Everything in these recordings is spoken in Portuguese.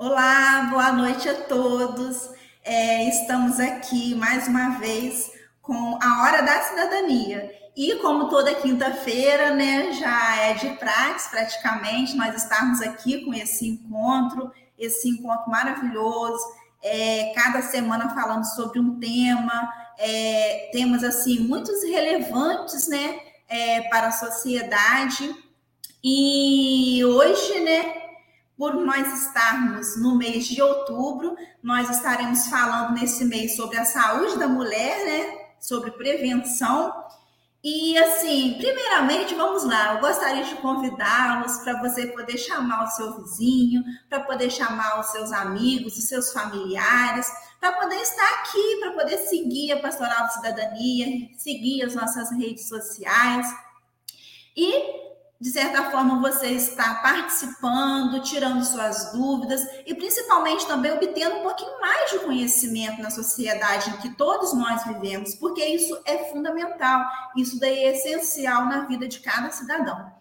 Olá, boa noite a todos. É, estamos aqui mais uma vez com a Hora da Cidadania. E como toda quinta-feira, né, já é de prática praticamente, nós estamos aqui com esse encontro, esse encontro maravilhoso, é, cada semana falando sobre um tema, é, temas assim, muitos relevantes, né, é, para a sociedade. E hoje, né, por nós estarmos no mês de outubro, nós estaremos falando nesse mês sobre a saúde da mulher, né? Sobre prevenção. E assim, primeiramente, vamos lá, eu gostaria de convidá-los para você poder chamar o seu vizinho, para poder chamar os seus amigos, os seus familiares, para poder estar aqui, para poder seguir a Pastoral de Cidadania, seguir as nossas redes sociais. E de certa forma, você está participando, tirando suas dúvidas e principalmente também obtendo um pouquinho mais de conhecimento na sociedade em que todos nós vivemos, porque isso é fundamental, isso daí é essencial na vida de cada cidadão.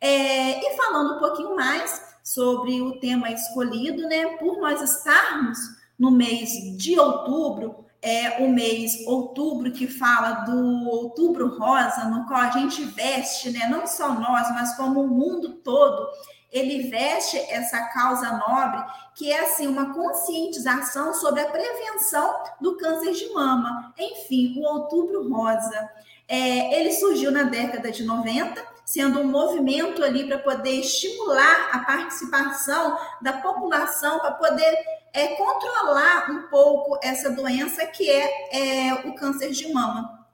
É, e falando um pouquinho mais sobre o tema escolhido, né, por nós estarmos no mês de outubro, é o mês outubro que fala do outubro rosa, no qual a gente veste, né, não só nós, mas como o mundo todo, ele veste essa causa nobre, que é assim uma conscientização sobre a prevenção do câncer de mama. Enfim, o outubro rosa. É, ele surgiu na década de 90, sendo um movimento ali para poder estimular a participação da população, para poder é controlar um pouco essa doença que é, é o câncer de mama.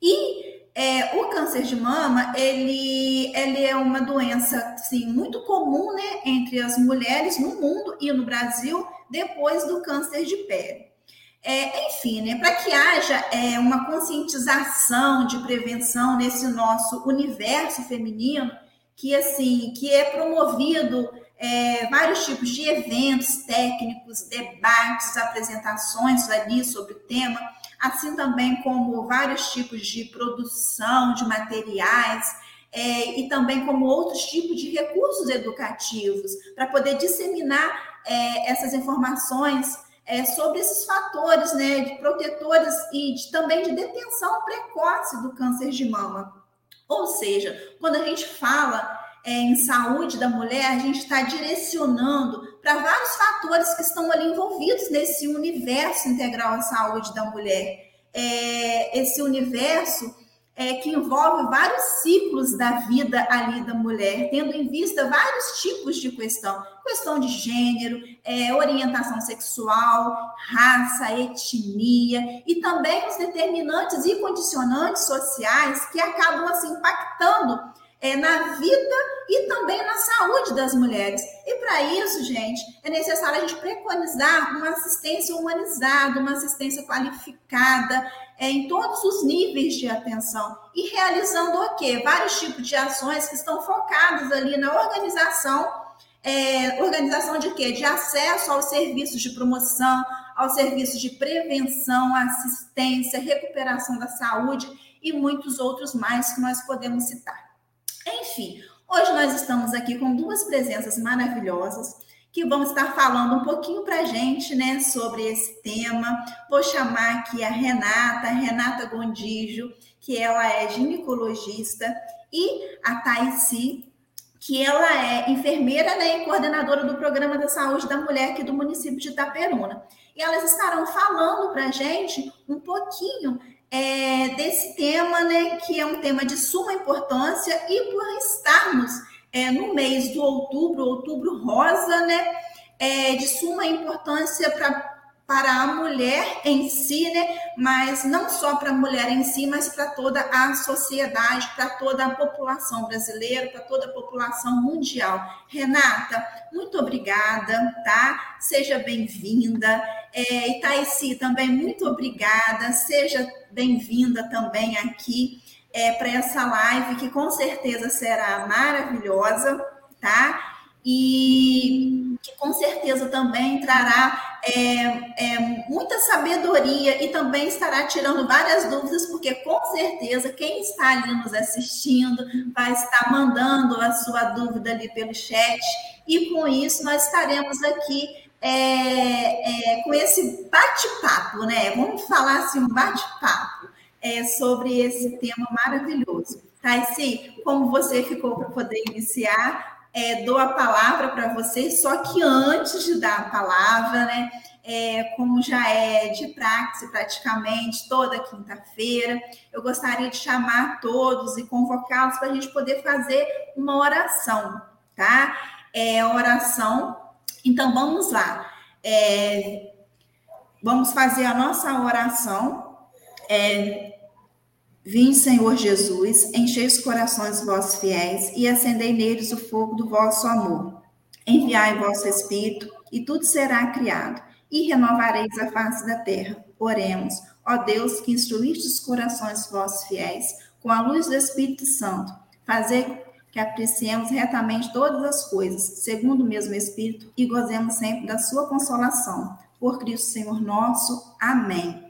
E é, o câncer de mama, ele, ele é uma doença assim, muito comum né, entre as mulheres no mundo e no Brasil, depois do câncer de pele. É, enfim, né, para que haja é, uma conscientização de prevenção nesse nosso universo feminino, que assim, que é promovido é, vários tipos de eventos técnicos, debates, apresentações ali sobre o tema, assim também como vários tipos de produção de materiais. É, e também como outros tipos de recursos educativos para poder disseminar é, essas informações é, sobre esses fatores né, de protetores e de, também de detenção precoce do câncer de mama. Ou seja, quando a gente fala em saúde da mulher, a gente está direcionando para vários fatores que estão ali envolvidos nesse universo integral à saúde da mulher. É, esse universo é, que envolve vários ciclos da vida ali da mulher, tendo em vista vários tipos de questão: questão de gênero, é, orientação sexual, raça, etnia e também os determinantes e condicionantes sociais que acabam assim impactando é, na vida e também na saúde das mulheres. E para isso, gente, é necessário a gente preconizar uma assistência humanizada, uma assistência qualificada é, em todos os níveis de atenção e realizando o quê? Vários tipos de ações que estão focadas ali na organização, é, organização de quê? De acesso aos serviços de promoção, aos serviços de prevenção, assistência, recuperação da saúde e muitos outros mais que nós podemos citar. Enfim, hoje nós estamos aqui com duas presenças maravilhosas que vão estar falando um pouquinho para a gente, né, sobre esse tema. Vou chamar aqui a Renata, Renata Gondijo, que ela é ginecologista, e a Taici, que ela é enfermeira né, e coordenadora do Programa da Saúde da Mulher aqui do município de Itaperuna. E elas estarão falando para a gente um pouquinho é, desse tema, né, que é um tema de suma importância e por estarmos é, no mês do outubro, outubro rosa, né, é, de suma importância para para a mulher em si, né? Mas não só para a mulher em si, mas para toda a sociedade, para toda a população brasileira, para toda a população mundial. Renata, muito obrigada, tá? Seja bem-vinda. É, Itaici, também muito obrigada. Seja bem-vinda também aqui é, para essa live, que com certeza será maravilhosa, tá? E que com certeza também trará é, é, muita sabedoria e também estará tirando várias dúvidas, porque com certeza quem está ali nos assistindo vai estar mandando a sua dúvida ali pelo chat, e com isso nós estaremos aqui é, é, com esse bate-papo, né? Vamos falar assim, um bate-papo é, sobre esse tema maravilhoso. Taici, como você ficou para poder iniciar, é, dou a palavra para vocês, só que antes de dar a palavra, né? É, como já é de praxe praticamente toda quinta-feira, eu gostaria de chamar todos e convocá-los para a gente poder fazer uma oração, tá? É oração. Então vamos lá. É, vamos fazer a nossa oração. É, Vim, Senhor Jesus, enchei os corações vossos fiéis e acendei neles o fogo do vosso amor. Enviai vosso Espírito e tudo será criado e renovareis a face da terra. Oremos, ó Deus, que instruíste os corações vossos fiéis com a luz do Espírito Santo. Fazer que apreciemos retamente todas as coisas, segundo o mesmo Espírito, e gozemos sempre da sua consolação. Por Cristo Senhor nosso. Amém.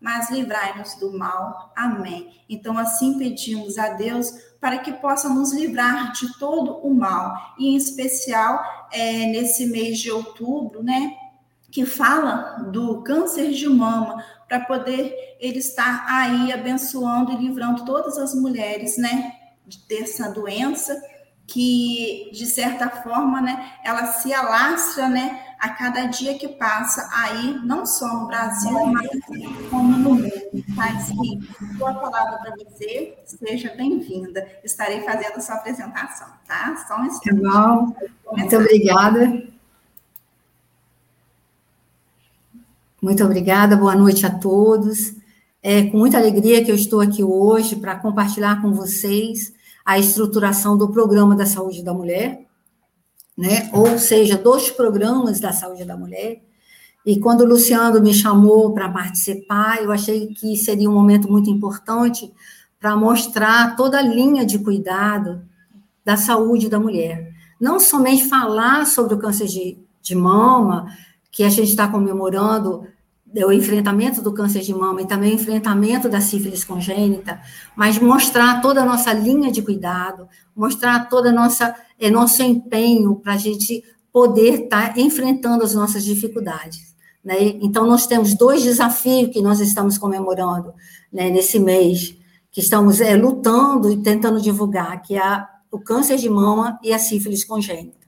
mas livrai-nos do mal. Amém. Então, assim pedimos a Deus para que possa nos livrar de todo o mal, e em especial é, nesse mês de outubro, né? Que fala do câncer de mama, para poder ele estar aí abençoando e livrando todas as mulheres, né? Dessa doença que, de certa forma, né? Ela se alastra, né? A cada dia que passa aí, não só no Brasil, mas como no mundo. Mas, boa palavra para você, seja bem-vinda. Estarei fazendo a sua apresentação, tá? Só um instante. Tá. Muito obrigada. Muito obrigada, boa noite a todos. É com muita alegria que eu estou aqui hoje para compartilhar com vocês a estruturação do Programa da Saúde da Mulher, né? ou seja, dos programas da saúde da mulher. E quando o Luciano me chamou para participar, eu achei que seria um momento muito importante para mostrar toda a linha de cuidado da saúde da mulher. Não somente falar sobre o câncer de, de mama, que a gente está comemorando o enfrentamento do câncer de mama e também o enfrentamento da sífilis congênita, mas mostrar toda a nossa linha de cuidado, mostrar toda a nossa é, nosso empenho para a gente poder estar tá enfrentando as nossas dificuldades. Né? Então, nós temos dois desafios que nós estamos comemorando né, nesse mês, que estamos é, lutando e tentando divulgar, que é o câncer de mama e a sífilis congênita.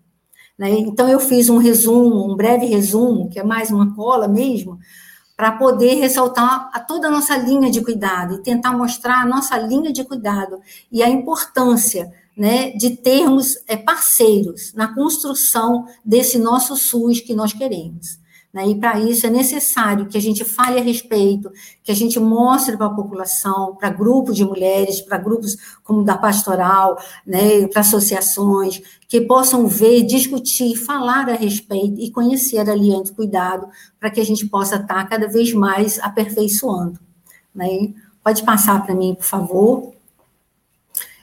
Né? Então, eu fiz um resumo, um breve resumo, que é mais uma cola mesmo, para poder ressaltar a toda a nossa linha de cuidado e tentar mostrar a nossa linha de cuidado e a importância né, de termos é, parceiros na construção desse nosso SUS que nós queremos. Né? E para isso é necessário que a gente fale a respeito, que a gente mostre para a população, para grupos de mulheres, para grupos como da pastoral, né, para associações, que possam ver, discutir, falar a respeito e conhecer a Cuidado, para que a gente possa estar cada vez mais aperfeiçoando. Né? Pode passar para mim, por favor.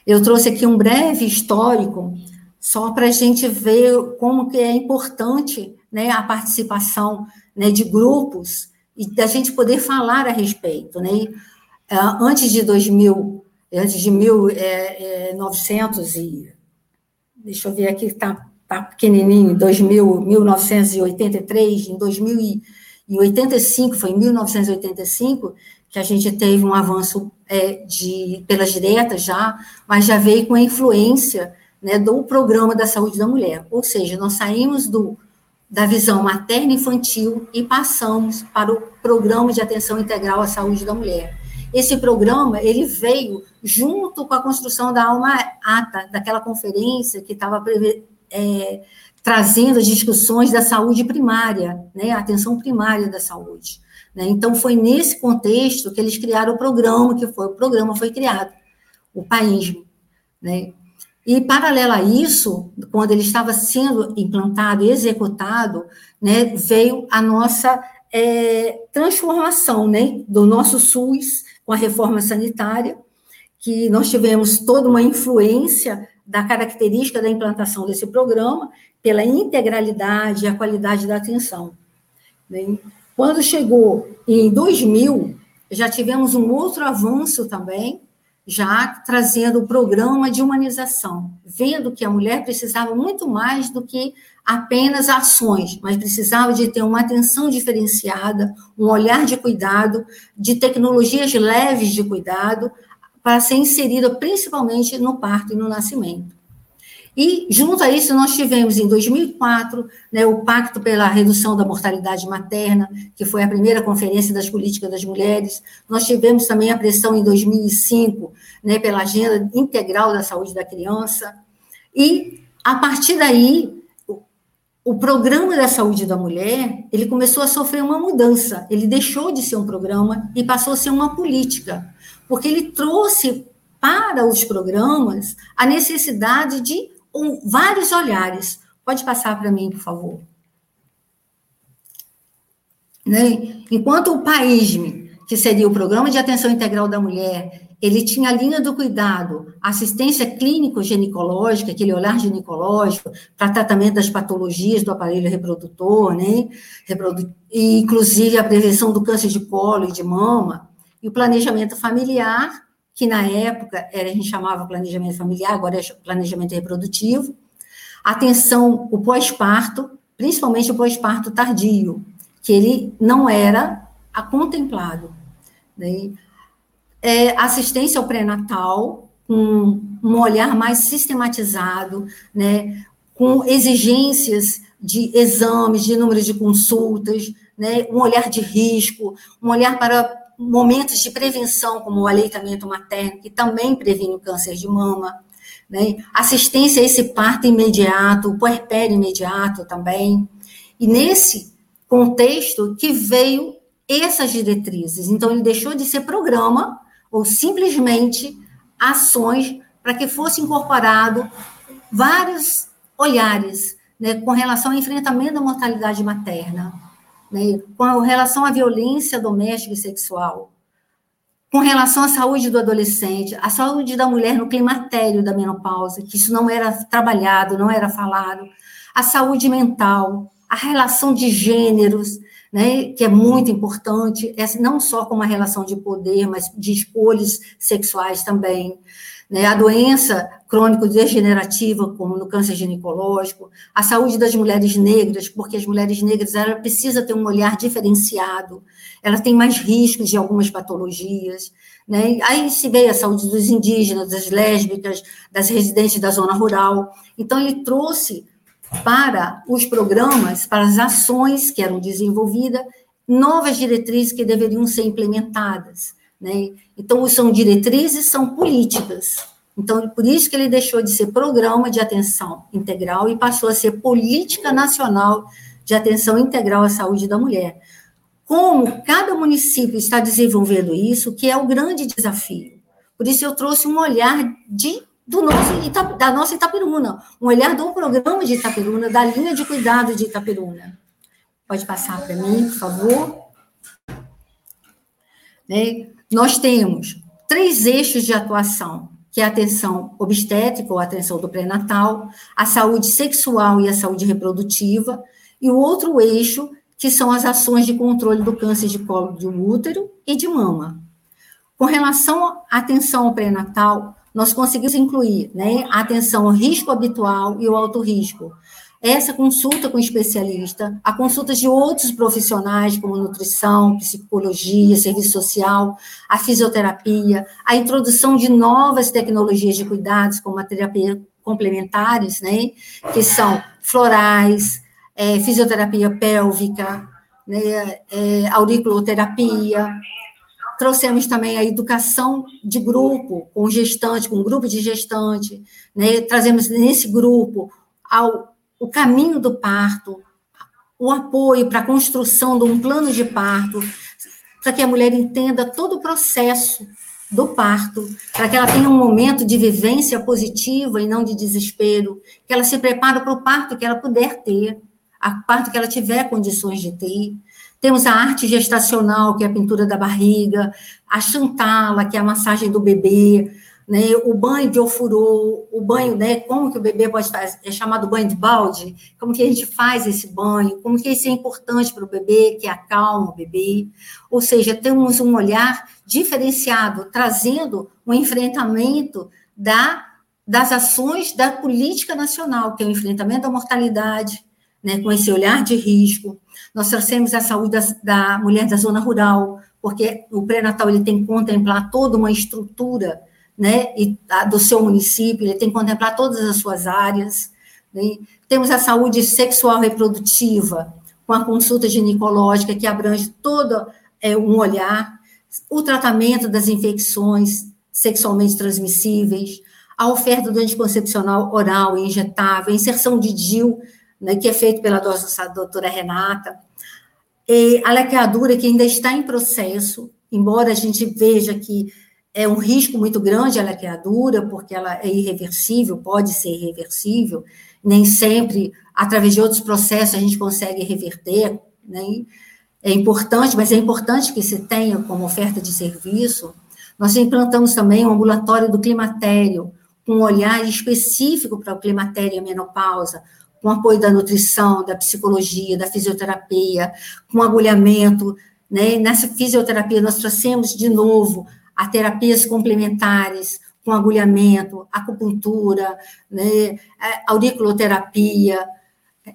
Eu trouxe aqui um breve histórico, só para a gente ver como que é importante né, a participação né, de grupos e da gente poder falar a respeito. Né? Ah, antes de 2000, antes de 1900 é, é, e... Deixa eu ver aqui, está tá pequenininho, 2000, 1983, em 2085, foi em 1985, que a gente teve um avanço é, de, pelas diretas já, mas já veio com a influência né, do programa da saúde da mulher. Ou seja, nós saímos do da visão materna infantil e passamos para o programa de atenção integral à saúde da mulher. Esse programa ele veio junto com a construção da alma ata daquela conferência que estava é, trazendo as discussões da saúde primária, né, a atenção primária da saúde. Né? Então foi nesse contexto que eles criaram o programa que foi o programa foi criado, o país, né? E, paralelo a isso, quando ele estava sendo implantado e executado, né, veio a nossa é, transformação né, do nosso SUS com a reforma sanitária, que nós tivemos toda uma influência da característica da implantação desse programa, pela integralidade e a qualidade da atenção. Né? Quando chegou em 2000, já tivemos um outro avanço também, já trazendo o programa de humanização, vendo que a mulher precisava muito mais do que apenas ações, mas precisava de ter uma atenção diferenciada, um olhar de cuidado, de tecnologias leves de cuidado, para ser inserida principalmente no parto e no nascimento. E, junto a isso, nós tivemos, em 2004, né, o Pacto pela Redução da Mortalidade Materna, que foi a primeira conferência das políticas das mulheres. Nós tivemos também a pressão, em 2005, né, pela Agenda Integral da Saúde da Criança. E, a partir daí, o programa da saúde da mulher, ele começou a sofrer uma mudança. Ele deixou de ser um programa e passou a ser uma política, porque ele trouxe para os programas a necessidade de um, vários olhares. Pode passar para mim, por favor. Né? Enquanto o PAISME, que seria o Programa de Atenção Integral da Mulher, ele tinha a linha do cuidado, assistência clínico-ginecológica, aquele olhar ginecológico, para tratamento das patologias do aparelho reprodutor, né? Reprodu e, inclusive, a prevenção do câncer de colo e de mama, e o planejamento familiar, que na época era, a gente chamava planejamento familiar, agora é planejamento reprodutivo, atenção, o pós-parto, principalmente o pós-parto tardio, que ele não era contemplado. Né? É, assistência ao pré-natal, com um olhar mais sistematizado, né? com exigências de exames, de número de consultas, né? um olhar de risco, um olhar para momentos de prevenção, como o aleitamento materno, que também previne o câncer de mama, né? assistência a esse parto imediato, o puerpério imediato também. E nesse contexto que veio essas diretrizes. Então, ele deixou de ser programa ou simplesmente ações para que fosse incorporado vários olhares né, com relação ao enfrentamento da mortalidade materna, né, com relação à violência doméstica e sexual, com relação à saúde do adolescente, à saúde da mulher no climatério da menopausa, que isso não era trabalhado, não era falado, a saúde mental, a relação de gêneros, né, que é muito importante, não só como uma relação de poder, mas de escolhas sexuais também né, a doença crônico-degenerativa, como no câncer ginecológico, a saúde das mulheres negras, porque as mulheres negras ela precisa ter um olhar diferenciado, ela tem mais riscos de algumas patologias, né? Aí se vê a saúde dos indígenas, das lésbicas, das residentes da zona rural. Então ele trouxe para os programas, para as ações que eram desenvolvidas, novas diretrizes que deveriam ser implementadas. Né? Então, são diretrizes, são políticas. Então, por isso que ele deixou de ser programa de atenção integral e passou a ser política nacional de atenção integral à saúde da mulher. Como cada município está desenvolvendo isso, que é o grande desafio. Por isso eu trouxe um olhar de, do nosso, da nossa Itaperuna, um olhar do programa de Itaperuna, da linha de cuidado de Itaperuna. Pode passar para mim, por favor. Né? Nós temos três eixos de atuação, que é a atenção obstétrica ou atenção do pré-natal, a saúde sexual e a saúde reprodutiva, e o outro eixo, que são as ações de controle do câncer de colo de útero e de mama. Com relação à atenção pré-natal, nós conseguimos incluir né, a atenção ao risco habitual e o alto risco, essa consulta com especialista, a consulta de outros profissionais, como nutrição, psicologia, serviço social, a fisioterapia, a introdução de novas tecnologias de cuidados, como a terapia complementares, né, que são florais, é, fisioterapia pélvica, né, é, auriculoterapia. Trouxemos também a educação de grupo, com gestante, com grupo de gestante, né, trazemos nesse grupo ao o caminho do parto, o apoio para a construção de um plano de parto, para que a mulher entenda todo o processo do parto, para que ela tenha um momento de vivência positiva e não de desespero, que ela se prepare para o parto que ela puder ter, a parto que ela tiver condições de ter. Temos a arte gestacional, que é a pintura da barriga, a chantala, que é a massagem do bebê, né, o banho de ofurô, o banho, né, como que o bebê pode fazer, é chamado banho de balde, como que a gente faz esse banho, como que isso é importante para o bebê, que acalma o bebê, ou seja, temos um olhar diferenciado, trazendo um enfrentamento da, das ações da política nacional, que é o enfrentamento da mortalidade, né, com esse olhar de risco. Nós trouxemos a saúde da, da mulher da zona rural, porque o pré-natal ele tem que contemplar toda uma estrutura né, e, a, do seu município, ele tem que contemplar todas as suas áreas. Né? Temos a saúde sexual reprodutiva, com a consulta ginecológica, que abrange todo é, um olhar, o tratamento das infecções sexualmente transmissíveis, a oferta do anticoncepcional oral e injetável, a inserção de DIL, né, que é feito pela doutora Renata, e a laqueadura que ainda está em processo, embora a gente veja que é um risco muito grande a laqueadura, porque ela é irreversível, pode ser irreversível, nem sempre, através de outros processos, a gente consegue reverter, né? É importante, mas é importante que se tenha como oferta de serviço. Nós implantamos também o um ambulatório do climatério, com um olhar específico para o climatério e a menopausa, com apoio da nutrição, da psicologia, da fisioterapia, com agulhamento. Né? Nessa fisioterapia, nós trouxemos de novo a terapias complementares, com agulhamento, acupuntura, né, auriculoterapia,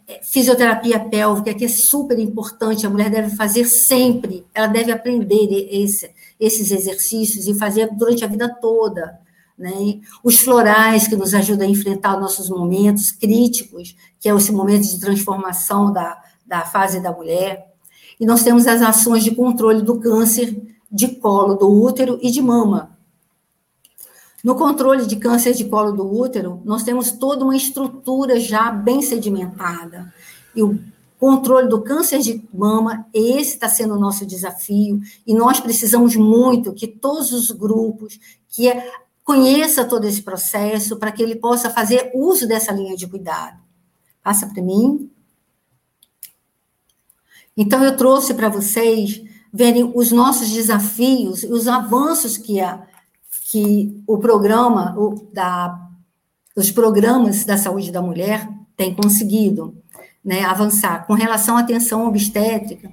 é, fisioterapia pélvica, que é super importante, a mulher deve fazer sempre, ela deve aprender esse, esses exercícios e fazer durante a vida toda. Né? Os florais que nos ajudam a enfrentar nossos momentos críticos, que é esse momento de transformação da, da fase da mulher. E nós temos as ações de controle do câncer de colo do útero e de mama. No controle de câncer de colo do útero, nós temos toda uma estrutura já bem sedimentada. E o controle do câncer de mama, esse está sendo o nosso desafio, e nós precisamos muito que todos os grupos, que é, conheça todo esse processo, para que ele possa fazer uso dessa linha de cuidado. Passa para mim. Então, eu trouxe para vocês verem os nossos desafios os avanços que, a, que o programa, o, da, os programas da saúde da mulher têm conseguido né, avançar. Com relação à atenção obstétrica,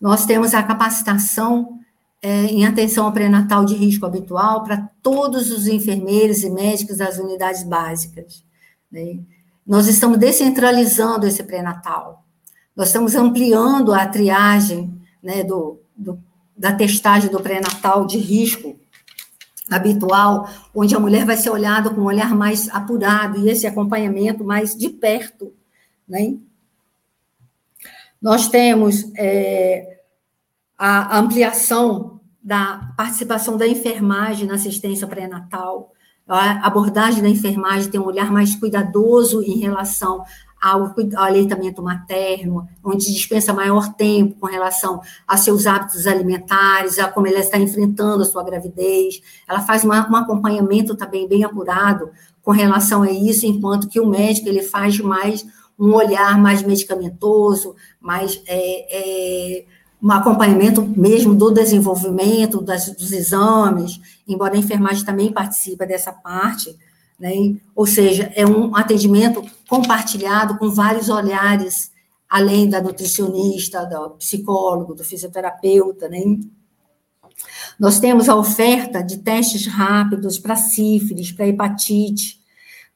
nós temos a capacitação é, em atenção ao pré-natal de risco habitual para todos os enfermeiros e médicos das unidades básicas. Né? Nós estamos descentralizando esse pré-natal. Nós estamos ampliando a triagem né, do, do, da testagem do pré-natal de risco habitual, onde a mulher vai ser olhada com um olhar mais apurado e esse acompanhamento mais de perto, né? Nós temos é, a ampliação da participação da enfermagem na assistência pré-natal, a abordagem da enfermagem tem um olhar mais cuidadoso em relação ao, aleitamento materno, onde dispensa maior tempo com relação a seus hábitos alimentares, a como ela está enfrentando a sua gravidez. Ela faz uma, um acompanhamento também bem apurado com relação a isso, enquanto que o médico ele faz mais um olhar mais medicamentoso, mais é, é, um acompanhamento mesmo do desenvolvimento das, dos exames, embora a enfermagem também participe dessa parte, né? Ou seja, é um atendimento compartilhado com vários olhares, além da nutricionista, do psicólogo, do fisioterapeuta. Né? Nós temos a oferta de testes rápidos para sífilis, para hepatite,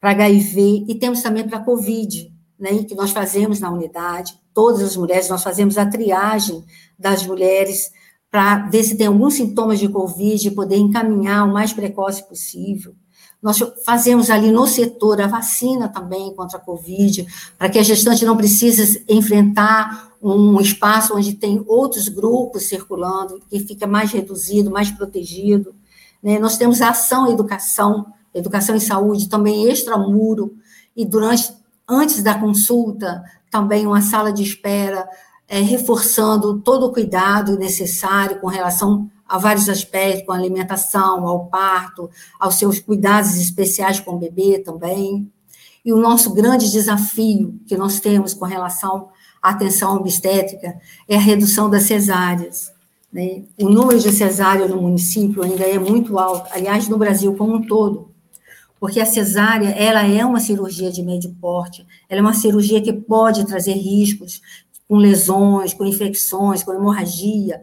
para HIV, e temos também para COVID, né, que nós fazemos na unidade. Todas as mulheres, nós fazemos a triagem das mulheres para ver se tem alguns sintomas de COVID e poder encaminhar o mais precoce possível. Nós fazemos ali no setor a vacina também contra a Covid, para que a gestante não precise enfrentar um espaço onde tem outros grupos circulando, que fica mais reduzido, mais protegido. Né? Nós temos a ação educação, educação e saúde também extramuro, e durante, antes da consulta, também uma sala de espera, é, reforçando todo o cuidado necessário com relação a vários aspectos, com a alimentação, ao parto, aos seus cuidados especiais com o bebê também. E o nosso grande desafio que nós temos com relação à atenção obstétrica é a redução das cesáreas. Né? O número de cesárea no município ainda é muito alto, aliás, no Brasil como um todo, porque a cesárea, ela é uma cirurgia de médio porte, ela é uma cirurgia que pode trazer riscos com lesões, com infecções, com hemorragia,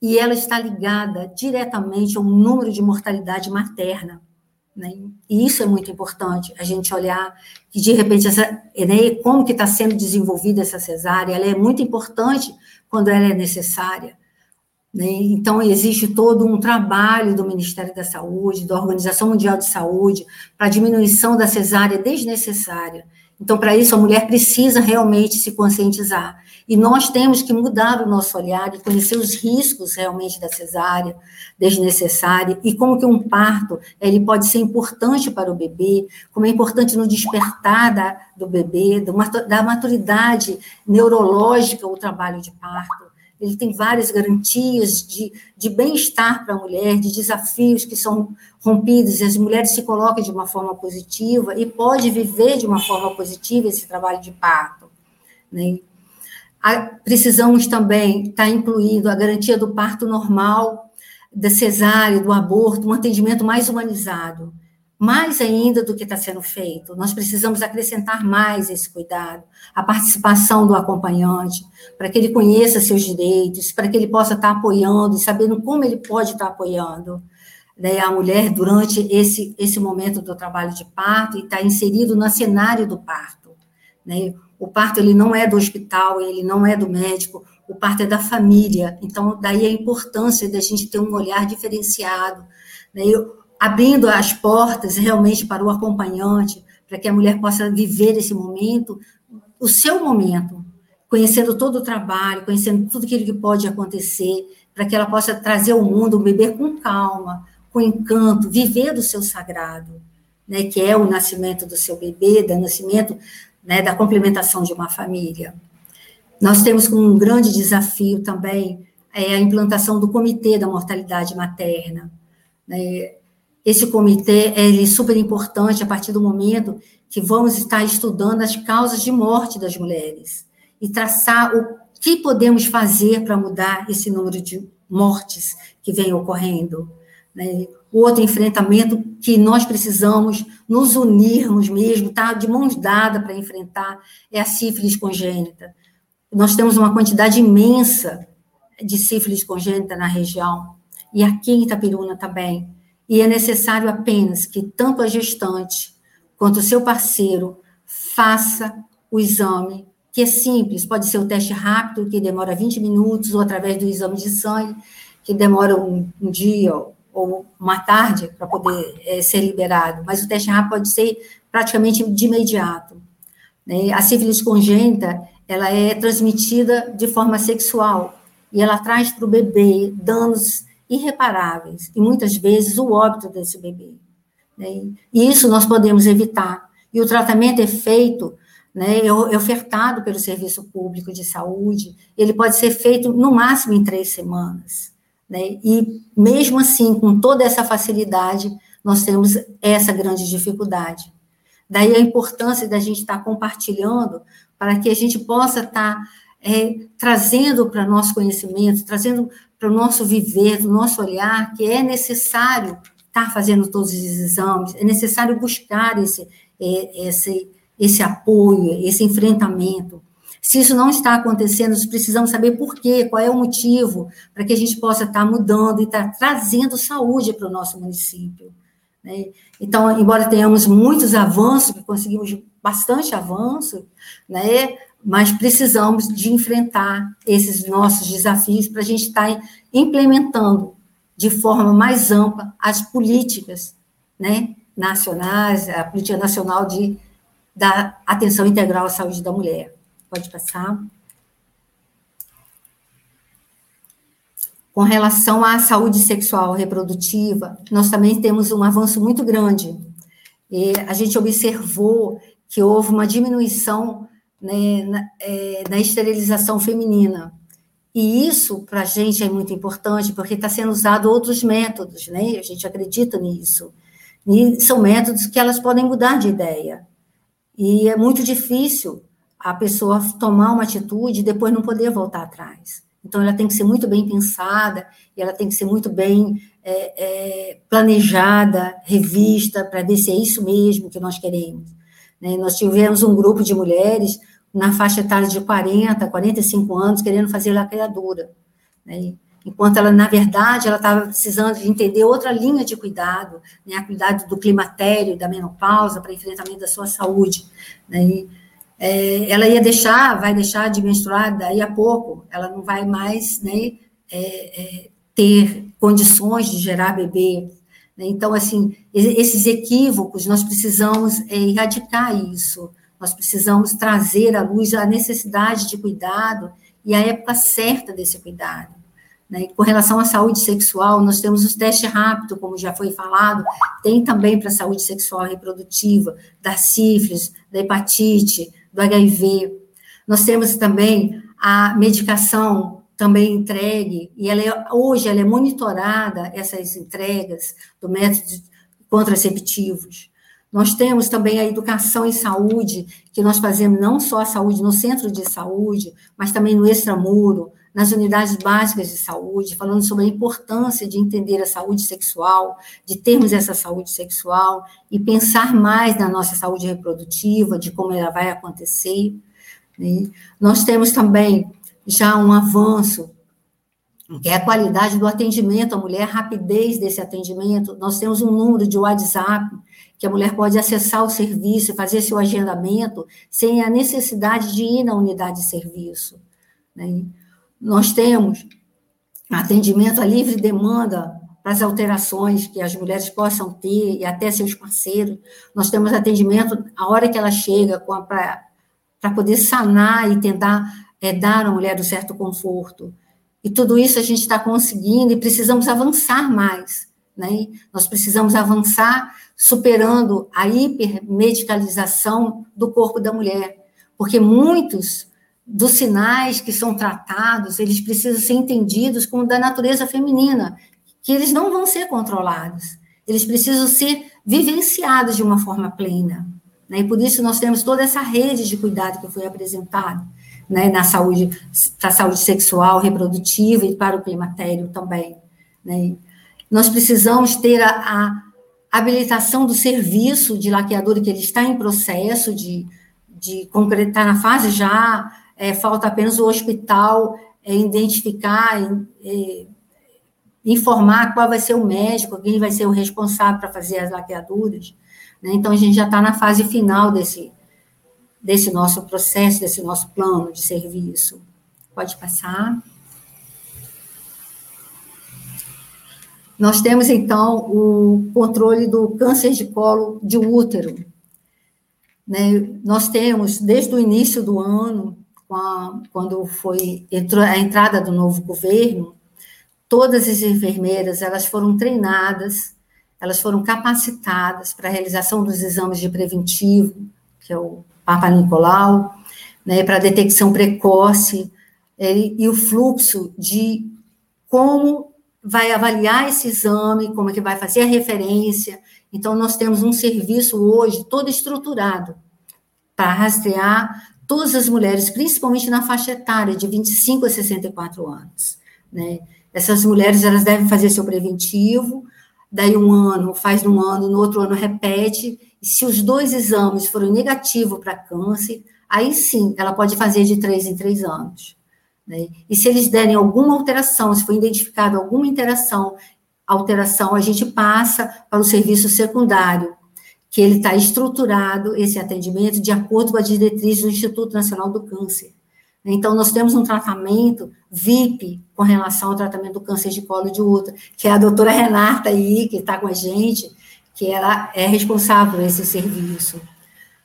e ela está ligada diretamente ao número de mortalidade materna. Né? E isso é muito importante, a gente olhar que, de repente, essa, né, como que está sendo desenvolvida essa cesárea, ela é muito importante quando ela é necessária. Né? Então, existe todo um trabalho do Ministério da Saúde, da Organização Mundial de Saúde, para diminuição da cesárea desnecessária. Então, para isso, a mulher precisa realmente se conscientizar. E nós temos que mudar o nosso olhar e conhecer os riscos realmente da cesárea desnecessária e como que um parto ele pode ser importante para o bebê, como é importante no despertar da, do bebê, da maturidade neurológica o trabalho de parto ele tem várias garantias de, de bem-estar para a mulher, de desafios que são rompidos, e as mulheres se colocam de uma forma positiva e pode viver de uma forma positiva esse trabalho de parto. Né? A, precisamos também estar tá a garantia do parto normal, da cesárea, do aborto, um atendimento mais humanizado mais ainda do que está sendo feito. Nós precisamos acrescentar mais esse cuidado, a participação do acompanhante, para que ele conheça seus direitos, para que ele possa estar tá apoiando e sabendo como ele pode estar tá apoiando né, a mulher durante esse, esse momento do trabalho de parto e estar tá inserido no cenário do parto. Né? O parto ele não é do hospital, ele não é do médico, o parto é da família. Então, daí a importância da gente ter um olhar diferenciado. Né? Eu, abrindo as portas realmente para o acompanhante, para que a mulher possa viver esse momento, o seu momento, conhecendo todo o trabalho, conhecendo tudo aquilo que pode acontecer, para que ela possa trazer ao mundo um bebê com calma, com encanto, viver do seu sagrado, né, que é o nascimento do seu bebê, do nascimento né, da complementação de uma família. Nós temos como um grande desafio também é, a implantação do Comitê da Mortalidade Materna. Né, esse comitê é super importante a partir do momento que vamos estar estudando as causas de morte das mulheres e traçar o que podemos fazer para mudar esse número de mortes que vem ocorrendo. Né? Outro enfrentamento que nós precisamos nos unirmos mesmo, tá de mãos dadas para enfrentar, é a sífilis congênita. Nós temos uma quantidade imensa de sífilis congênita na região, e aqui em Itapiruna também e é necessário apenas que tanto a gestante quanto o seu parceiro faça o exame, que é simples, pode ser o teste rápido, que demora 20 minutos, ou através do exame de sangue, que demora um, um dia ou uma tarde para poder é, ser liberado, mas o teste rápido pode ser praticamente de imediato. Né? A sífilis congênita, ela é transmitida de forma sexual, e ela traz para o bebê danos irreparáveis, e muitas vezes o óbito desse bebê. Né? E isso nós podemos evitar. E o tratamento é feito, né, é ofertado pelo Serviço Público de Saúde, ele pode ser feito no máximo em três semanas. Né? E mesmo assim, com toda essa facilidade, nós temos essa grande dificuldade. Daí a importância da gente estar compartilhando para que a gente possa estar é, trazendo para nosso conhecimento, trazendo para o nosso viver, do nosso olhar, que é necessário estar fazendo todos os exames, é necessário buscar esse, é, esse, esse apoio, esse enfrentamento. Se isso não está acontecendo, nós precisamos saber por quê, qual é o motivo, para que a gente possa estar mudando e estar trazendo saúde para o nosso município. Né? Então, embora tenhamos muitos avanços, conseguimos bastante avanço, né? Mas precisamos de enfrentar esses nossos desafios para a gente estar tá implementando de forma mais ampla as políticas né, nacionais, a política nacional de, da atenção integral à saúde da mulher. Pode passar. Com relação à saúde sexual reprodutiva, nós também temos um avanço muito grande. E a gente observou que houve uma diminuição né, na, é, na esterilização feminina. E isso, para a gente, é muito importante, porque está sendo usado outros métodos, né? A gente acredita nisso. E são métodos que elas podem mudar de ideia. E é muito difícil a pessoa tomar uma atitude e depois não poder voltar atrás. Então, ela tem que ser muito bem pensada, e ela tem que ser muito bem é, é, planejada, revista, para ver se é isso mesmo que nós queremos. Né? Nós tivemos um grupo de mulheres na faixa etária de 40, 45 anos, querendo fazer lacreadura. Né? Enquanto ela, na verdade, ela estava precisando de entender outra linha de cuidado, né? a cuidado do climatério, da menopausa, para enfrentamento da sua saúde. Né? E, é, ela ia deixar, vai deixar de menstruar daí a pouco, ela não vai mais né, é, é, ter condições de gerar bebê. Né? Então, assim, esses equívocos, nós precisamos é, erradicar isso, nós precisamos trazer à luz a necessidade de cuidado e a época certa desse cuidado. Né? Com relação à saúde sexual, nós temos os testes rápidos, como já foi falado, tem também para a saúde sexual reprodutiva, da sífilis, da hepatite, do HIV. Nós temos também a medicação também entregue, e ela é, hoje ela é monitorada, essas entregas do método contraceptivos. Nós temos também a educação em saúde, que nós fazemos não só a saúde no centro de saúde, mas também no extramuro, nas unidades básicas de saúde, falando sobre a importância de entender a saúde sexual, de termos essa saúde sexual e pensar mais na nossa saúde reprodutiva, de como ela vai acontecer. Né? Nós temos também já um avanço, que é a qualidade do atendimento à mulher, a rapidez desse atendimento. Nós temos um número de WhatsApp que a mulher pode acessar o serviço, fazer seu agendamento, sem a necessidade de ir na unidade de serviço. Né? Nós temos atendimento à livre demanda para as alterações que as mulheres possam ter e até seus parceiros. Nós temos atendimento a hora que ela chega para poder sanar e tentar é, dar à mulher um certo conforto. E tudo isso a gente está conseguindo e precisamos avançar mais. Né? Nós precisamos avançar superando a hipermedicalização do corpo da mulher, porque muitos dos sinais que são tratados, eles precisam ser entendidos como da natureza feminina, que eles não vão ser controlados, eles precisam ser vivenciados de uma forma plena. Né? E por isso nós temos toda essa rede de cuidado que foi apresentada né? na saúde, para a saúde sexual, reprodutiva e para o climatério também. Né? Nós precisamos ter a, a habilitação do serviço de laqueadura, que ele está em processo de, de concretar na fase já é, falta apenas o hospital é, identificar, é, informar qual vai ser o médico, quem vai ser o responsável para fazer as laqueaduras. Né? Então, a gente já está na fase final desse, desse nosso processo, desse nosso plano de serviço. Pode passar. Nós temos, então, o controle do câncer de colo de útero. Né? Nós temos, desde o início do ano, a, quando foi entrou a entrada do novo governo, todas as enfermeiras elas foram treinadas, elas foram capacitadas para a realização dos exames de preventivo, que é o Papa Nicolau, né, para detecção precoce e, e o fluxo de como vai avaliar esse exame, como é que vai fazer a referência. Então, nós temos um serviço hoje todo estruturado para rastrear todas as mulheres, principalmente na faixa etária de 25 a 64 anos. Né? Essas mulheres elas devem fazer seu preventivo, daí um ano, faz um ano, no outro ano repete, se os dois exames forem negativos para câncer, aí sim, ela pode fazer de três em três anos. Né? E se eles derem alguma alteração, se for identificada alguma interação, alteração, a gente passa para o serviço secundário, que ele está estruturado, esse atendimento, de acordo com a diretriz do Instituto Nacional do Câncer. Então, nós temos um tratamento VIP com relação ao tratamento do câncer de colo de útero, que é a doutora Renata aí, que está com a gente, que ela é responsável por esse serviço.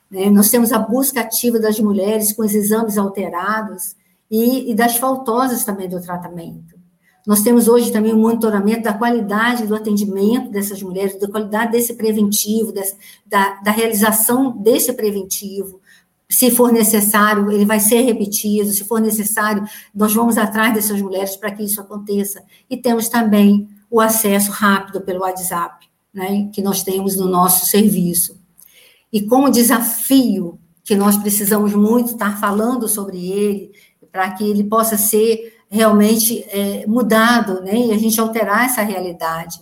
Né? Nós temos a busca ativa das mulheres com os exames alterados e, e das faltosas também do tratamento. Nós temos hoje também o monitoramento da qualidade do atendimento dessas mulheres, da qualidade desse preventivo, dessa, da, da realização desse preventivo. Se for necessário, ele vai ser repetido, se for necessário, nós vamos atrás dessas mulheres para que isso aconteça. E temos também o acesso rápido pelo WhatsApp, né, que nós temos no nosso serviço. E como desafio que nós precisamos muito estar falando sobre ele, para que ele possa ser realmente é, mudado, né? E a gente alterar essa realidade.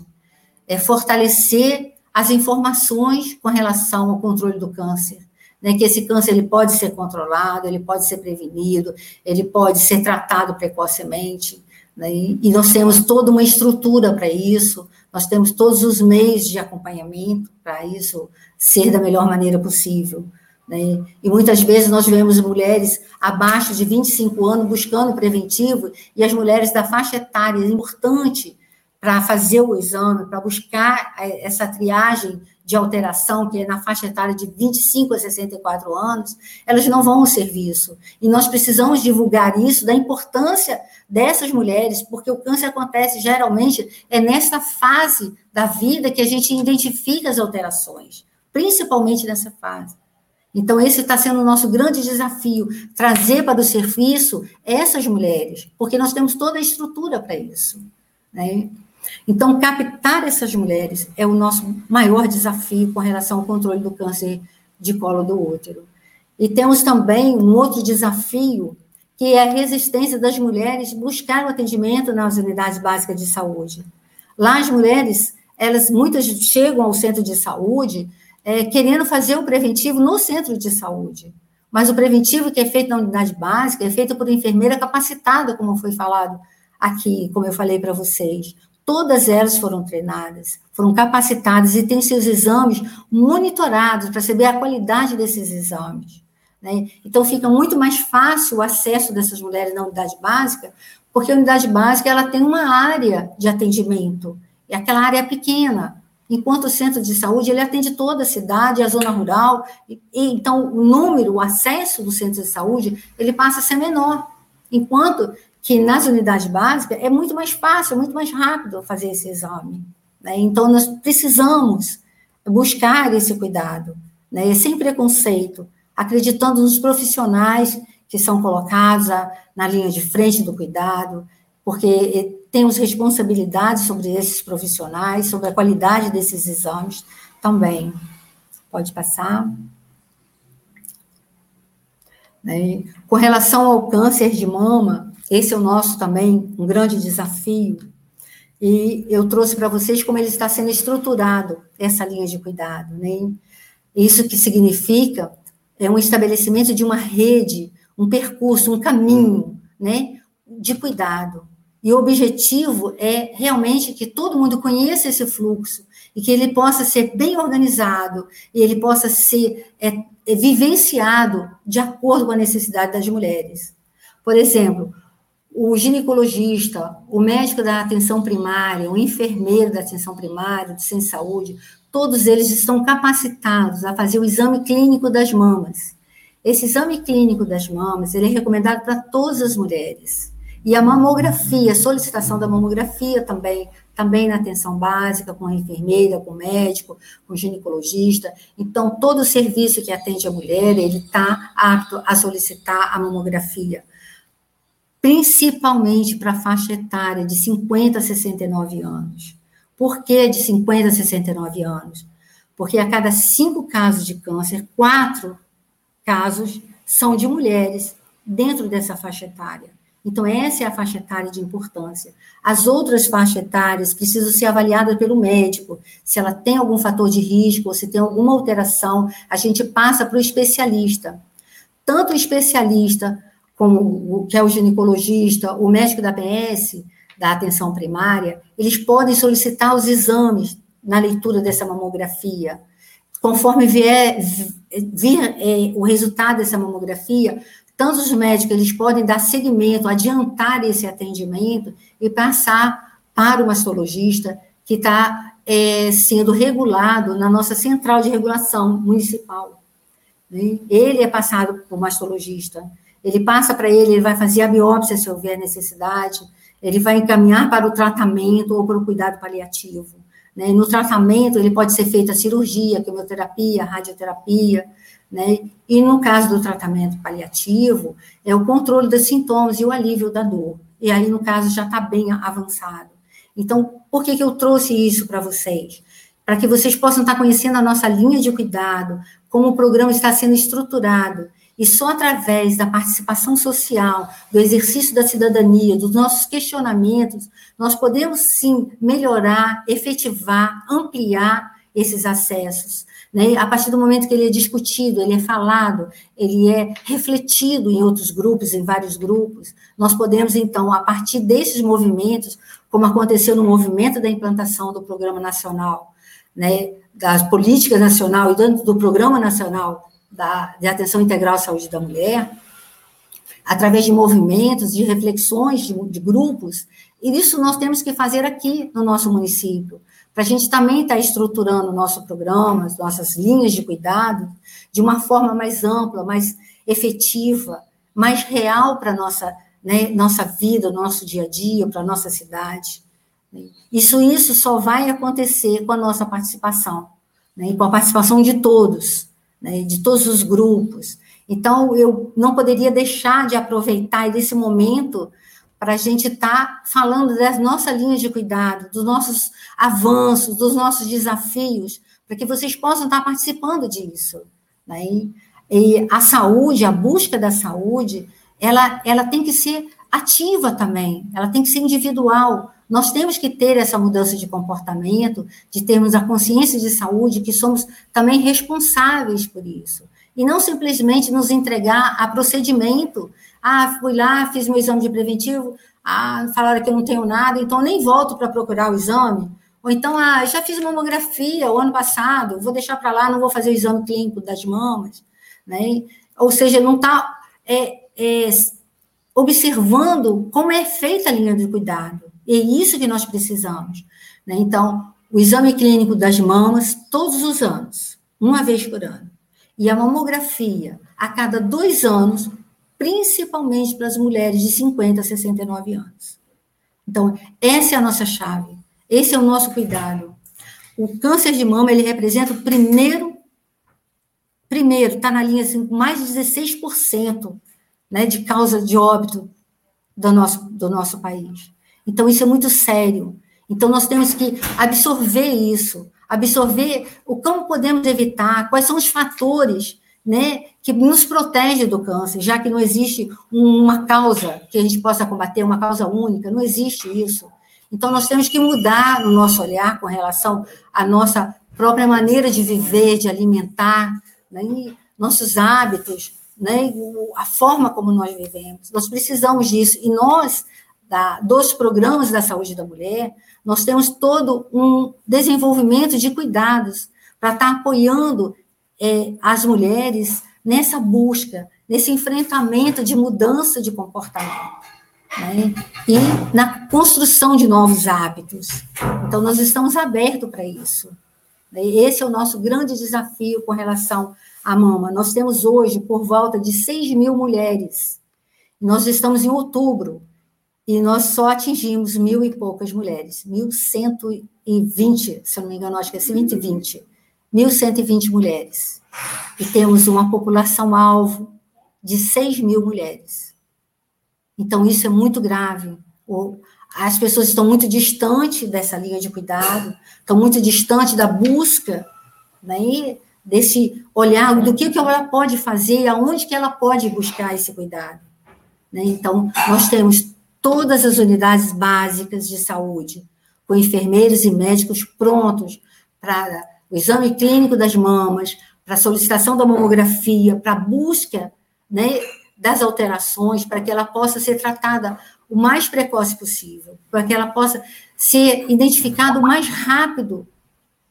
É fortalecer as informações com relação ao controle do câncer. Né, que esse câncer ele pode ser controlado, ele pode ser prevenido, ele pode ser tratado precocemente, né, e nós temos toda uma estrutura para isso, nós temos todos os meios de acompanhamento para isso ser da melhor maneira possível. Né? E muitas vezes nós vemos mulheres abaixo de 25 anos buscando preventivo, e as mulheres da faixa etária, importante para fazer o exame, para buscar é, essa triagem de alteração, que é na faixa etária de 25 a 64 anos, elas não vão ao serviço. E nós precisamos divulgar isso, da importância dessas mulheres, porque o câncer acontece geralmente é nessa fase da vida que a gente identifica as alterações, principalmente nessa fase. Então, esse está sendo o nosso grande desafio, trazer para o serviço essas mulheres, porque nós temos toda a estrutura para isso. Né? Então, captar essas mulheres é o nosso maior desafio com relação ao controle do câncer de colo do útero. E temos também um outro desafio, que é a resistência das mulheres buscar o atendimento nas unidades básicas de saúde. Lá as mulheres, elas muitas chegam ao centro de saúde é, querendo fazer o preventivo no centro de saúde. Mas o preventivo que é feito na unidade básica é feito por enfermeira capacitada, como foi falado aqui, como eu falei para vocês. Todas elas foram treinadas, foram capacitadas e têm seus exames monitorados para saber a qualidade desses exames. Né? Então, fica muito mais fácil o acesso dessas mulheres na unidade básica, porque a unidade básica ela tem uma área de atendimento, e aquela área é pequena, enquanto o centro de saúde ele atende toda a cidade, a zona rural, e, então o número, o acesso do centro de saúde, ele passa a ser menor, enquanto que nas unidades básicas é muito mais fácil, muito mais rápido fazer esse exame. Né? Então, nós precisamos buscar esse cuidado, né? sem preconceito, acreditando nos profissionais que são colocados na linha de frente do cuidado, porque temos responsabilidade sobre esses profissionais, sobre a qualidade desses exames também. Pode passar. Né? Com relação ao câncer de mama, esse é o nosso também um grande desafio. E eu trouxe para vocês como ele está sendo estruturado, essa linha de cuidado. Né? Isso que significa é um estabelecimento de uma rede, um percurso, um caminho né, de cuidado. E o objetivo é realmente que todo mundo conheça esse fluxo e que ele possa ser bem organizado e ele possa ser é, é, vivenciado de acordo com a necessidade das mulheres. Por exemplo, o ginecologista, o médico da atenção primária, o enfermeiro da atenção primária, do centro de saúde, todos eles estão capacitados a fazer o exame clínico das mamas. Esse exame clínico das mamas, ele é recomendado para todas as mulheres. E a mamografia, a solicitação da mamografia também, também na atenção básica, com a enfermeira, com o médico, com o ginecologista. Então, todo serviço que atende a mulher, ele está apto a solicitar a mamografia principalmente para a faixa etária de 50 a 69 anos. Por que de 50 a 69 anos? Porque a cada cinco casos de câncer, quatro casos são de mulheres dentro dessa faixa etária. Então, essa é a faixa etária de importância. As outras faixas etárias precisam ser avaliadas pelo médico. Se ela tem algum fator de risco ou se tem alguma alteração, a gente passa para o especialista. Tanto o especialista como o que é o ginecologista, o médico da PS, da atenção primária, eles podem solicitar os exames na leitura dessa mamografia. Conforme vier, é, o resultado dessa mamografia, tanto os médicos eles podem dar seguimento, adiantar esse atendimento e passar para o mastologista que está é, sendo regulado na nossa central de regulação municipal. Né? Ele é passado por mastologista. Ele passa para ele, ele vai fazer a biópsia se houver necessidade, ele vai encaminhar para o tratamento ou para o cuidado paliativo. Né? No tratamento, ele pode ser feita cirurgia, quimioterapia, radioterapia, né? E no caso do tratamento paliativo, é o controle dos sintomas e o alívio da dor. E aí, no caso, já está bem avançado. Então, por que, que eu trouxe isso para vocês? Para que vocês possam estar tá conhecendo a nossa linha de cuidado, como o programa está sendo estruturado E só através da participação social, do exercício da cidadania, dos nossos questionamentos, nós podemos sim melhorar, efetivar, ampliar esses acessos. Né? A partir do momento que ele é discutido, ele é falado, ele é refletido em outros grupos, em vários grupos, nós podemos, então, a partir desses movimentos, como aconteceu no movimento da implantação do Programa Nacional, né, da Política Nacional e do, do Programa Nacional da, de Atenção Integral à Saúde da Mulher, através de movimentos, de reflexões de, de grupos, e isso nós temos que fazer aqui no nosso município para a gente também estar tá estruturando o nosso programa, as nossas linhas de cuidado, de uma forma mais ampla, mais efetiva, mais real para a nossa, né, nossa vida, nosso dia a dia, para a nossa cidade. Isso, isso só vai acontecer com a nossa participação, né, com a participação de todos, né, de todos os grupos. Então, eu não poderia deixar de aproveitar desse momento para a gente estar tá falando das nossas linhas de cuidado, dos nossos avanços, dos nossos desafios, para que vocês possam estar tá participando disso. Né? E a saúde, a busca da saúde, ela, ela tem que ser ativa também, ela tem que ser individual. Nós temos que ter essa mudança de comportamento, de termos a consciência de saúde, que somos também responsáveis por isso. E não simplesmente nos entregar a procedimento ah, fui lá, fiz meu exame de preventivo, ah, falaram que eu não tenho nada, então nem volto para procurar o exame. Ou então, ah, já fiz mamografia o ano passado, vou deixar para lá, não vou fazer o exame clínico das mamas. Né? Ou seja, não está é, é, observando como é feita a linha de cuidado. É isso que nós precisamos. Né? Então, o exame clínico das mamas, todos os anos, uma vez por ano. E a mamografia, a cada dois anos, principalmente para as mulheres de 50 a 69 anos. Então, essa é a nossa chave, esse é o nosso cuidado. O câncer de mama, ele representa o primeiro, primeiro, está na linha assim, mais de 16% né, de causa de óbito do nosso, do nosso país. Então, isso é muito sério. Então, nós temos que absorver isso, absorver o como podemos evitar, quais são os fatores né, que nos protege do câncer, já que não existe uma causa que a gente possa combater, uma causa única, não existe isso. Então, nós temos que mudar no nosso olhar com relação à nossa própria maneira de viver, de alimentar, né, nossos hábitos, né, a forma como nós vivemos. Nós precisamos disso. E nós, da, dos programas da saúde da mulher, nós temos todo um desenvolvimento de cuidados para estar apoiando é, as mulheres nessa busca, nesse enfrentamento de mudança de comportamento. Né? E na construção de novos hábitos. Então, nós estamos abertos para isso. Né? Esse é o nosso grande desafio com relação à mama. Nós temos hoje por volta de 6 mil mulheres. Nós estamos em outubro e nós só atingimos mil e poucas mulheres, 1.120, se eu não me engano, acho que é 120. 1.120 mulheres. E temos uma população-alvo de 6 mil mulheres. Então, isso é muito grave. As pessoas estão muito distantes dessa linha de cuidado, estão muito distantes da busca, né, desse olhar do que, que ela pode fazer, aonde que ela pode buscar esse cuidado. Né? Então, nós temos todas as unidades básicas de saúde, com enfermeiros e médicos prontos para o exame clínico das mamas, para a solicitação da mamografia, para a busca né, das alterações, para que ela possa ser tratada o mais precoce possível, para que ela possa ser identificada o mais rápido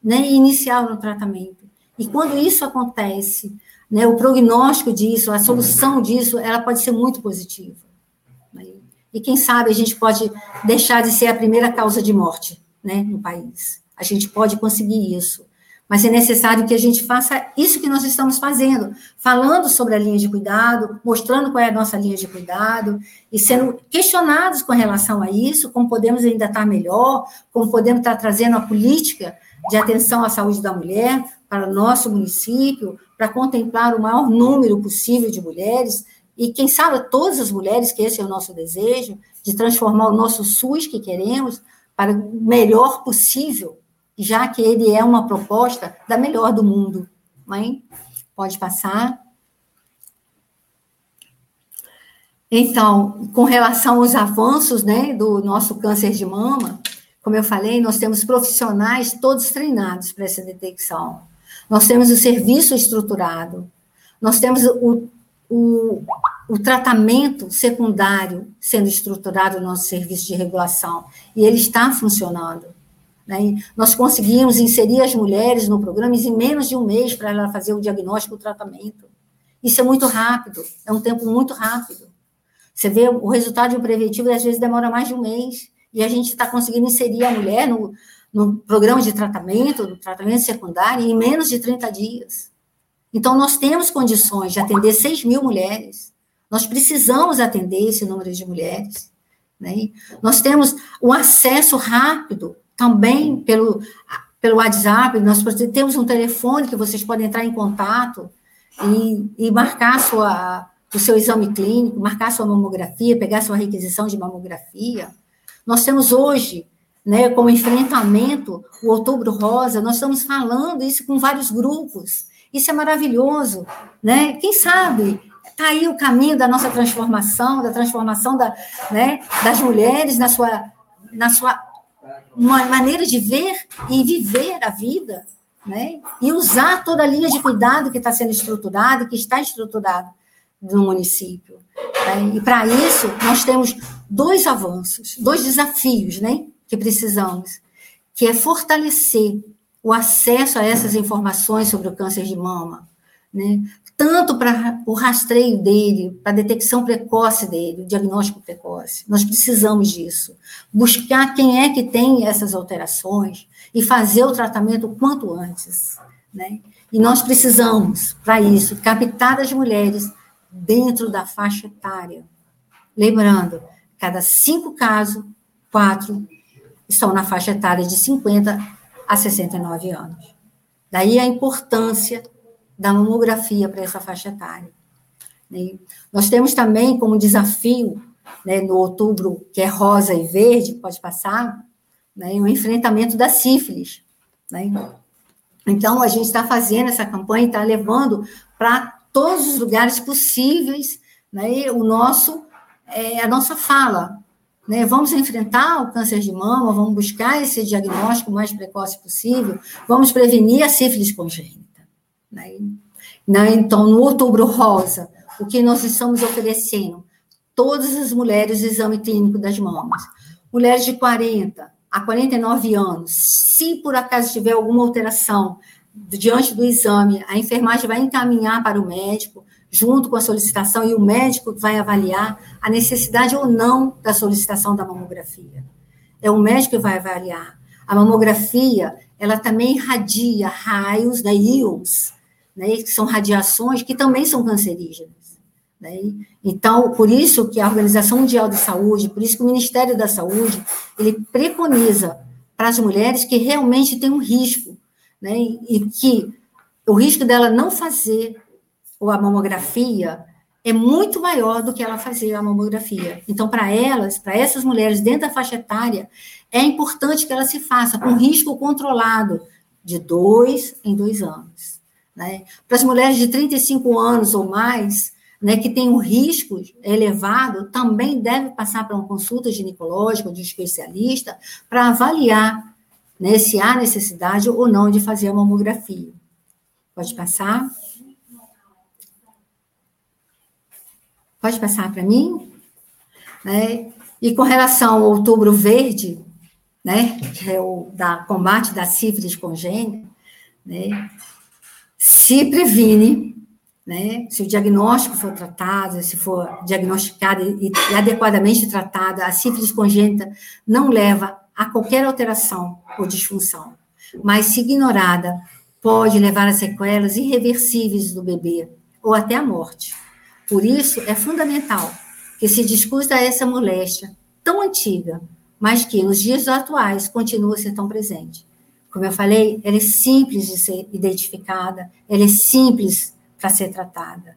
né, e inicial no tratamento. E quando isso acontece, né, o prognóstico disso, a solução disso, ela pode ser muito positiva. E quem sabe a gente pode deixar de ser a primeira causa de morte né, no país. A gente pode conseguir isso mas é necessário que a gente faça isso que nós estamos fazendo, falando sobre a linha de cuidado, mostrando qual é a nossa linha de cuidado, e sendo questionados com relação a isso, como podemos ainda estar melhor, como podemos estar trazendo a política de atenção à saúde da mulher para o nosso município, para contemplar o maior número possível de mulheres, e quem sabe todas as mulheres, que esse é o nosso desejo, de transformar o nosso SUS que queremos para o melhor possível já que ele é uma proposta da melhor do mundo. Mãe, pode passar. Então, com relação aos avanços, né, do nosso câncer de mama, como eu falei, nós temos profissionais todos treinados para essa detecção. Nós temos o serviço estruturado, nós temos o, o, o tratamento secundário sendo estruturado no nosso serviço de regulação, e ele está funcionando. Né? Nós conseguimos inserir as mulheres no programa em menos de um mês para ela fazer o diagnóstico e o tratamento. Isso é muito rápido, é um tempo muito rápido. Você vê o resultado de um preventivo, às vezes demora mais de um mês, e a gente está conseguindo inserir a mulher no, no programa de tratamento, no tratamento secundário, em menos de 30 dias. Então, nós temos condições de atender 6 mil mulheres. Nós precisamos atender esse número de mulheres. Né? Nós temos um acesso rápido também pelo, pelo WhatsApp, nós temos um telefone que vocês podem entrar em contato e, e marcar sua, o seu exame clínico, marcar sua mamografia, pegar sua requisição de mamografia. Nós temos hoje, né, como enfrentamento, o Outubro Rosa, nós estamos falando isso com vários grupos. Isso é maravilhoso, né? Quem sabe está aí o caminho da nossa transformação, da transformação da, né, das mulheres na sua, na sua maneira de ver e viver a vida, né? E usar toda a linha de cuidado que está sendo estruturada, que está estruturada no município. Né? E para isso nós temos dois avanços, dois desafios, né? Que precisamos, que é fortalecer o acesso a essas informações sobre o câncer de mama, né? tanto para o rastreio dele, para a detecção precoce dele, o diagnóstico precoce. Nós precisamos disso. Buscar quem é que tem essas alterações e fazer o tratamento o quanto antes. Né? E nós precisamos, para isso, captar as mulheres dentro da faixa etária. Lembrando, cada cinco casos, quatro estão na faixa etária de 50 a 69 anos. Daí a importância da mamografia para essa faixa etária. Né? Nós temos também como desafio, né, no outubro, que é rosa e verde, pode passar, né, o enfrentamento da sífilis. Né? Então, a gente está fazendo essa campanha, está levando para todos os lugares possíveis né, o nosso, é, a nossa fala. Né? Vamos enfrentar o câncer de mama, vamos buscar esse diagnóstico o mais precoce possível, vamos prevenir a sífilis congênita. Né? Né? Então, no Outubro Rosa, o que nós estamos oferecendo? Todas as mulheres exame clínico das mamas. Mulheres de 40 a 49 anos, se por acaso tiver alguma alteração diante do exame, a enfermagem vai encaminhar para o médico, junto com a solicitação, e o médico vai avaliar a necessidade ou não da solicitação da mamografia. É o médico que vai avaliar. A mamografia, ela também irradia raios, né, íons, né, que são radiações que também são cancerígenas. Né? Então, por isso que a Organização Mundial de Saúde, por isso que o Ministério da Saúde, ele preconiza para as mulheres que realmente têm um risco, né, e que o risco dela não fazer a mamografia é muito maior do que ela fazer a mamografia. Então, para elas, para essas mulheres dentro da faixa etária, é importante que ela se faça com risco controlado de dois em dois anos. Né? Para as mulheres de 35 anos ou mais, né, que tem um risco elevado, também deve passar para uma consulta ginecológica de um especialista para avaliar né, se há necessidade ou não de fazer a mamografia. Pode passar? Pode passar para mim? Né? E com relação ao outubro verde, né, que é o da combate da sífilis congênita, né, se previne, né? Se o diagnóstico for tratado, se for diagnosticada e, e adequadamente tratada, a sífilis congênita não leva a qualquer alteração ou disfunção, mas se ignorada, pode levar a sequelas irreversíveis do bebê ou até a morte. Por isso, é fundamental que se discuta essa moléstia tão antiga, mas que nos dias atuais continua a ser tão presente. Como eu falei, ela é simples de ser identificada, ela é simples para ser tratada.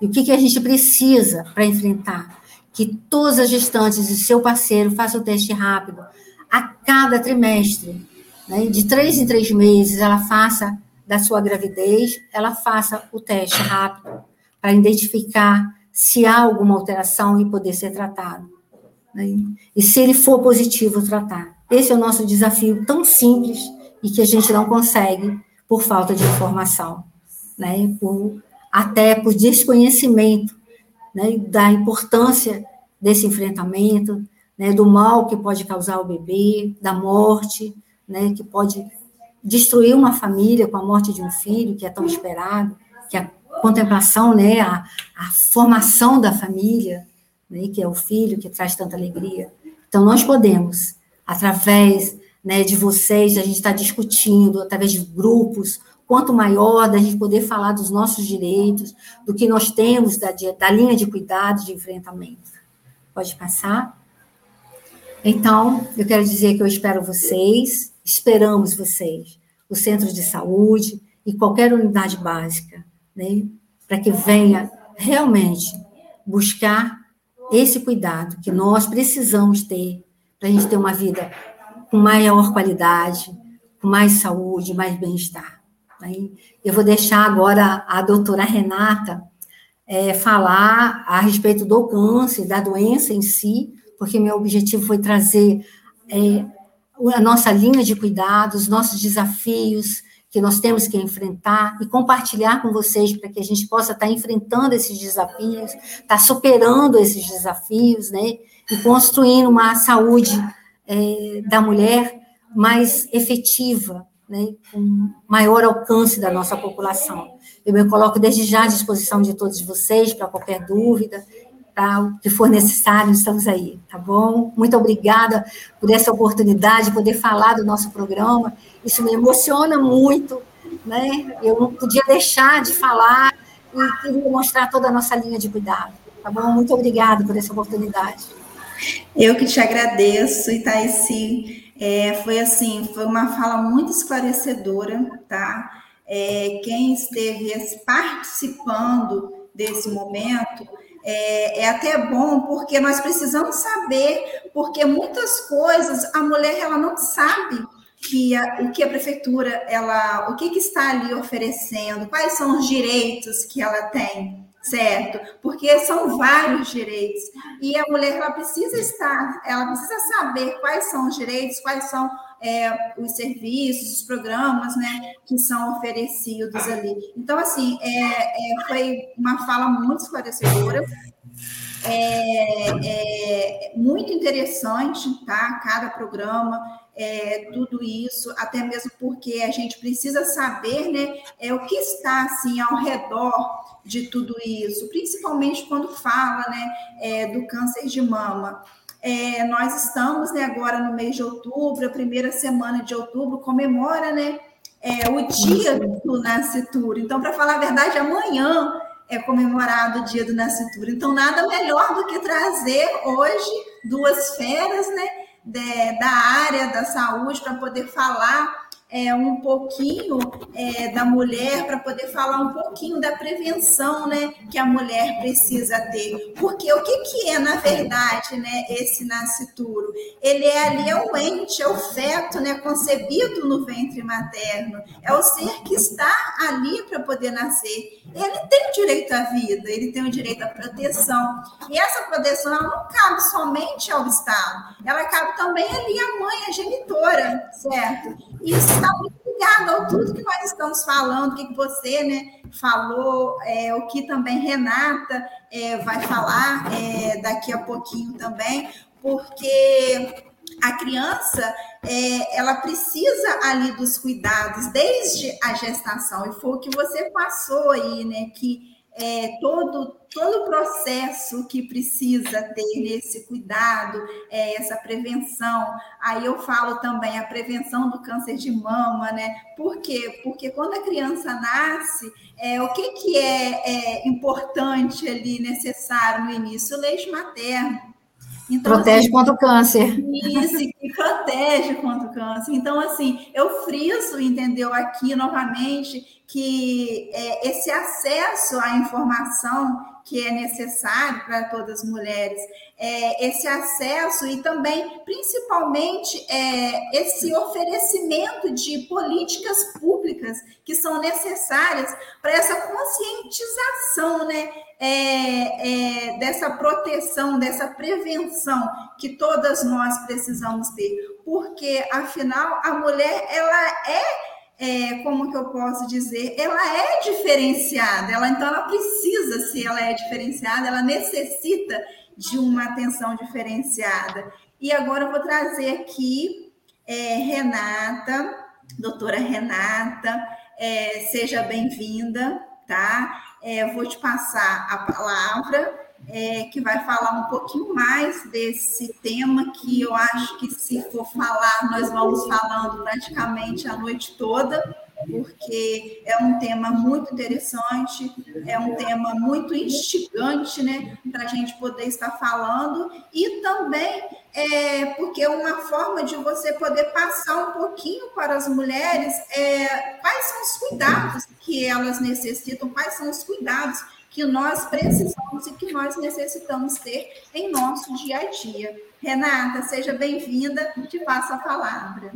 E o que, que a gente precisa para enfrentar? Que todas as gestantes e seu parceiro façam o teste rápido a cada trimestre. Né? De três em três meses, ela faça da sua gravidez, ela faça o teste rápido para identificar se há alguma alteração e poder ser tratado. Né? E se ele for positivo, tratar. Esse é o nosso desafio tão simples e que a gente não consegue por falta de informação, né? Por, até por desconhecimento né? da importância desse enfrentamento, né? do mal que pode causar ao bebê, da morte, né? que pode destruir uma família com a morte de um filho, que é tão esperado, que é contemplação, né? a, a formação da família, né? que é o filho que traz tanta alegria. Então, nós podemos, através né, de vocês, a gente está discutindo, através de grupos, quanto maior, da gente poder falar dos nossos direitos, do que nós temos da, da linha de cuidado, de enfrentamento. Pode passar? Então, eu quero dizer que eu espero vocês, esperamos vocês, o centro de saúde e qualquer unidade básica, né, para que venha realmente buscar esse cuidado que nós precisamos ter para a gente ter uma vida com maior qualidade, com mais saúde, mais bem-estar. Eu vou deixar agora a doutora Renata é, falar a respeito do câncer, da doença em si, porque meu objetivo foi trazer é, a nossa linha de cuidados, nossos desafios que nós temos que enfrentar e compartilhar com vocês para que a gente possa estar enfrentando esses desafios, estar superando esses desafios, né? E construindo uma saúde é, da mulher mais efetiva, né, com maior alcance da nossa população. Eu me coloco desde já à disposição de todos vocês para qualquer dúvida, o que for necessário, estamos aí, tá bom? Muito obrigada por essa oportunidade de poder falar do nosso programa. Isso me emociona muito, né? Eu não podia deixar de falar e queria mostrar toda a nossa linha de cuidado, tá bom? Muito obrigada por essa oportunidade. Eu que te agradeço, Itaici. É, foi assim, foi uma fala muito esclarecedora, tá? É, quem esteve participando desse momento é, é, até bom porque nós precisamos saber, porque muitas coisas a mulher ela não sabe que a, o que a prefeitura ela, o que, que está ali oferecendo, quais são os direitos que ela tem certo? Porque são vários direitos e a mulher ela precisa estar, ela precisa saber quais são os direitos, quais são é, os serviços, os programas, né, que são oferecidos ali. Então, assim, é, é foi uma fala muito esclarecedora. É, é, muito interessante, tá? Cada programa, é, tudo isso, até mesmo porque a gente precisa saber, né, é, o que está, assim, ao redor de tudo isso, principalmente quando fala, né, é, do câncer de mama. É, nós estamos, né, agora no mês de outubro, a primeira semana de outubro, comemora, né, é, o dia do nascituro. Então, para falar a verdade, amanhã é comemorado o dia do nascituro. Então, nada melhor do que trazer hoje duas feras, né, de, da área da saúde para poder falar é, um pouquinho é, da mulher, para poder falar um pouquinho da prevenção né, que a mulher precisa ter. Porque o que, que é, na verdade, né, esse nascituro? Ele é ali, é o ente, é o feto né, concebido no ventre materno, é o ser que está ali para poder nascer. Ele tem o direito à vida, ele tem o direito à proteção. E essa proteção ela não cabe somente ao Estado, ela cabe também ali à mãe, a genitora, certo? Isso está muito ligado ao tudo que nós estamos falando, o que você né, falou, é, o que também Renata é, vai falar é, daqui a pouquinho também, porque a criança é, ela precisa ali dos cuidados desde a gestação, e foi o que você passou aí, né? Que é, todo, todo o processo que precisa ter esse cuidado, é, essa prevenção. Aí eu falo também a prevenção do câncer de mama, né? Por quê? Porque quando a criança nasce, é, o que, que é, é importante ali, necessário no início? O leite materno. Então, protege assim, contra o câncer. Isso, que protege contra o câncer. Então, assim, eu friso, entendeu, aqui novamente, que é, esse acesso à informação que é necessário para todas as mulheres, é, esse acesso e também, principalmente, é, esse oferecimento de políticas públicas que são necessárias para essa conscientização, né? É, é, dessa proteção, dessa prevenção que todas nós precisamos ter, porque afinal a mulher ela é é, como que eu posso dizer, ela é diferenciada, ela então ela precisa, se ela é diferenciada, ela necessita de uma atenção diferenciada. E agora eu vou trazer aqui é, Renata, doutora Renata, é, seja bem-vinda, tá? É, vou te passar a palavra é, que vai falar um pouquinho mais desse tema que eu acho que se for falar, nós vamos falando praticamente a noite toda, porque é um tema muito interessante, é um tema muito instigante, né, para a gente poder estar falando, e também é, porque é uma forma de você poder passar um pouquinho para as mulheres é, quais são os cuidados que elas necessitam, quais são os cuidados que nós precisamos e que nós necessitamos ter em nosso dia a dia. Renata, seja bem-vinda, te passo a palavra.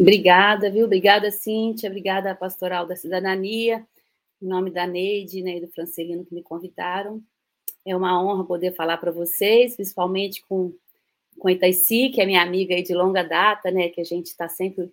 Obrigada, viu? Obrigada, Cíntia, obrigada, Pastoral da Cidadania, em nome da Neide né, e do Francelino que me convidaram. É uma honra poder falar para vocês, principalmente com, com a Itaici, que é minha amiga de longa data, né? Que a gente está sempre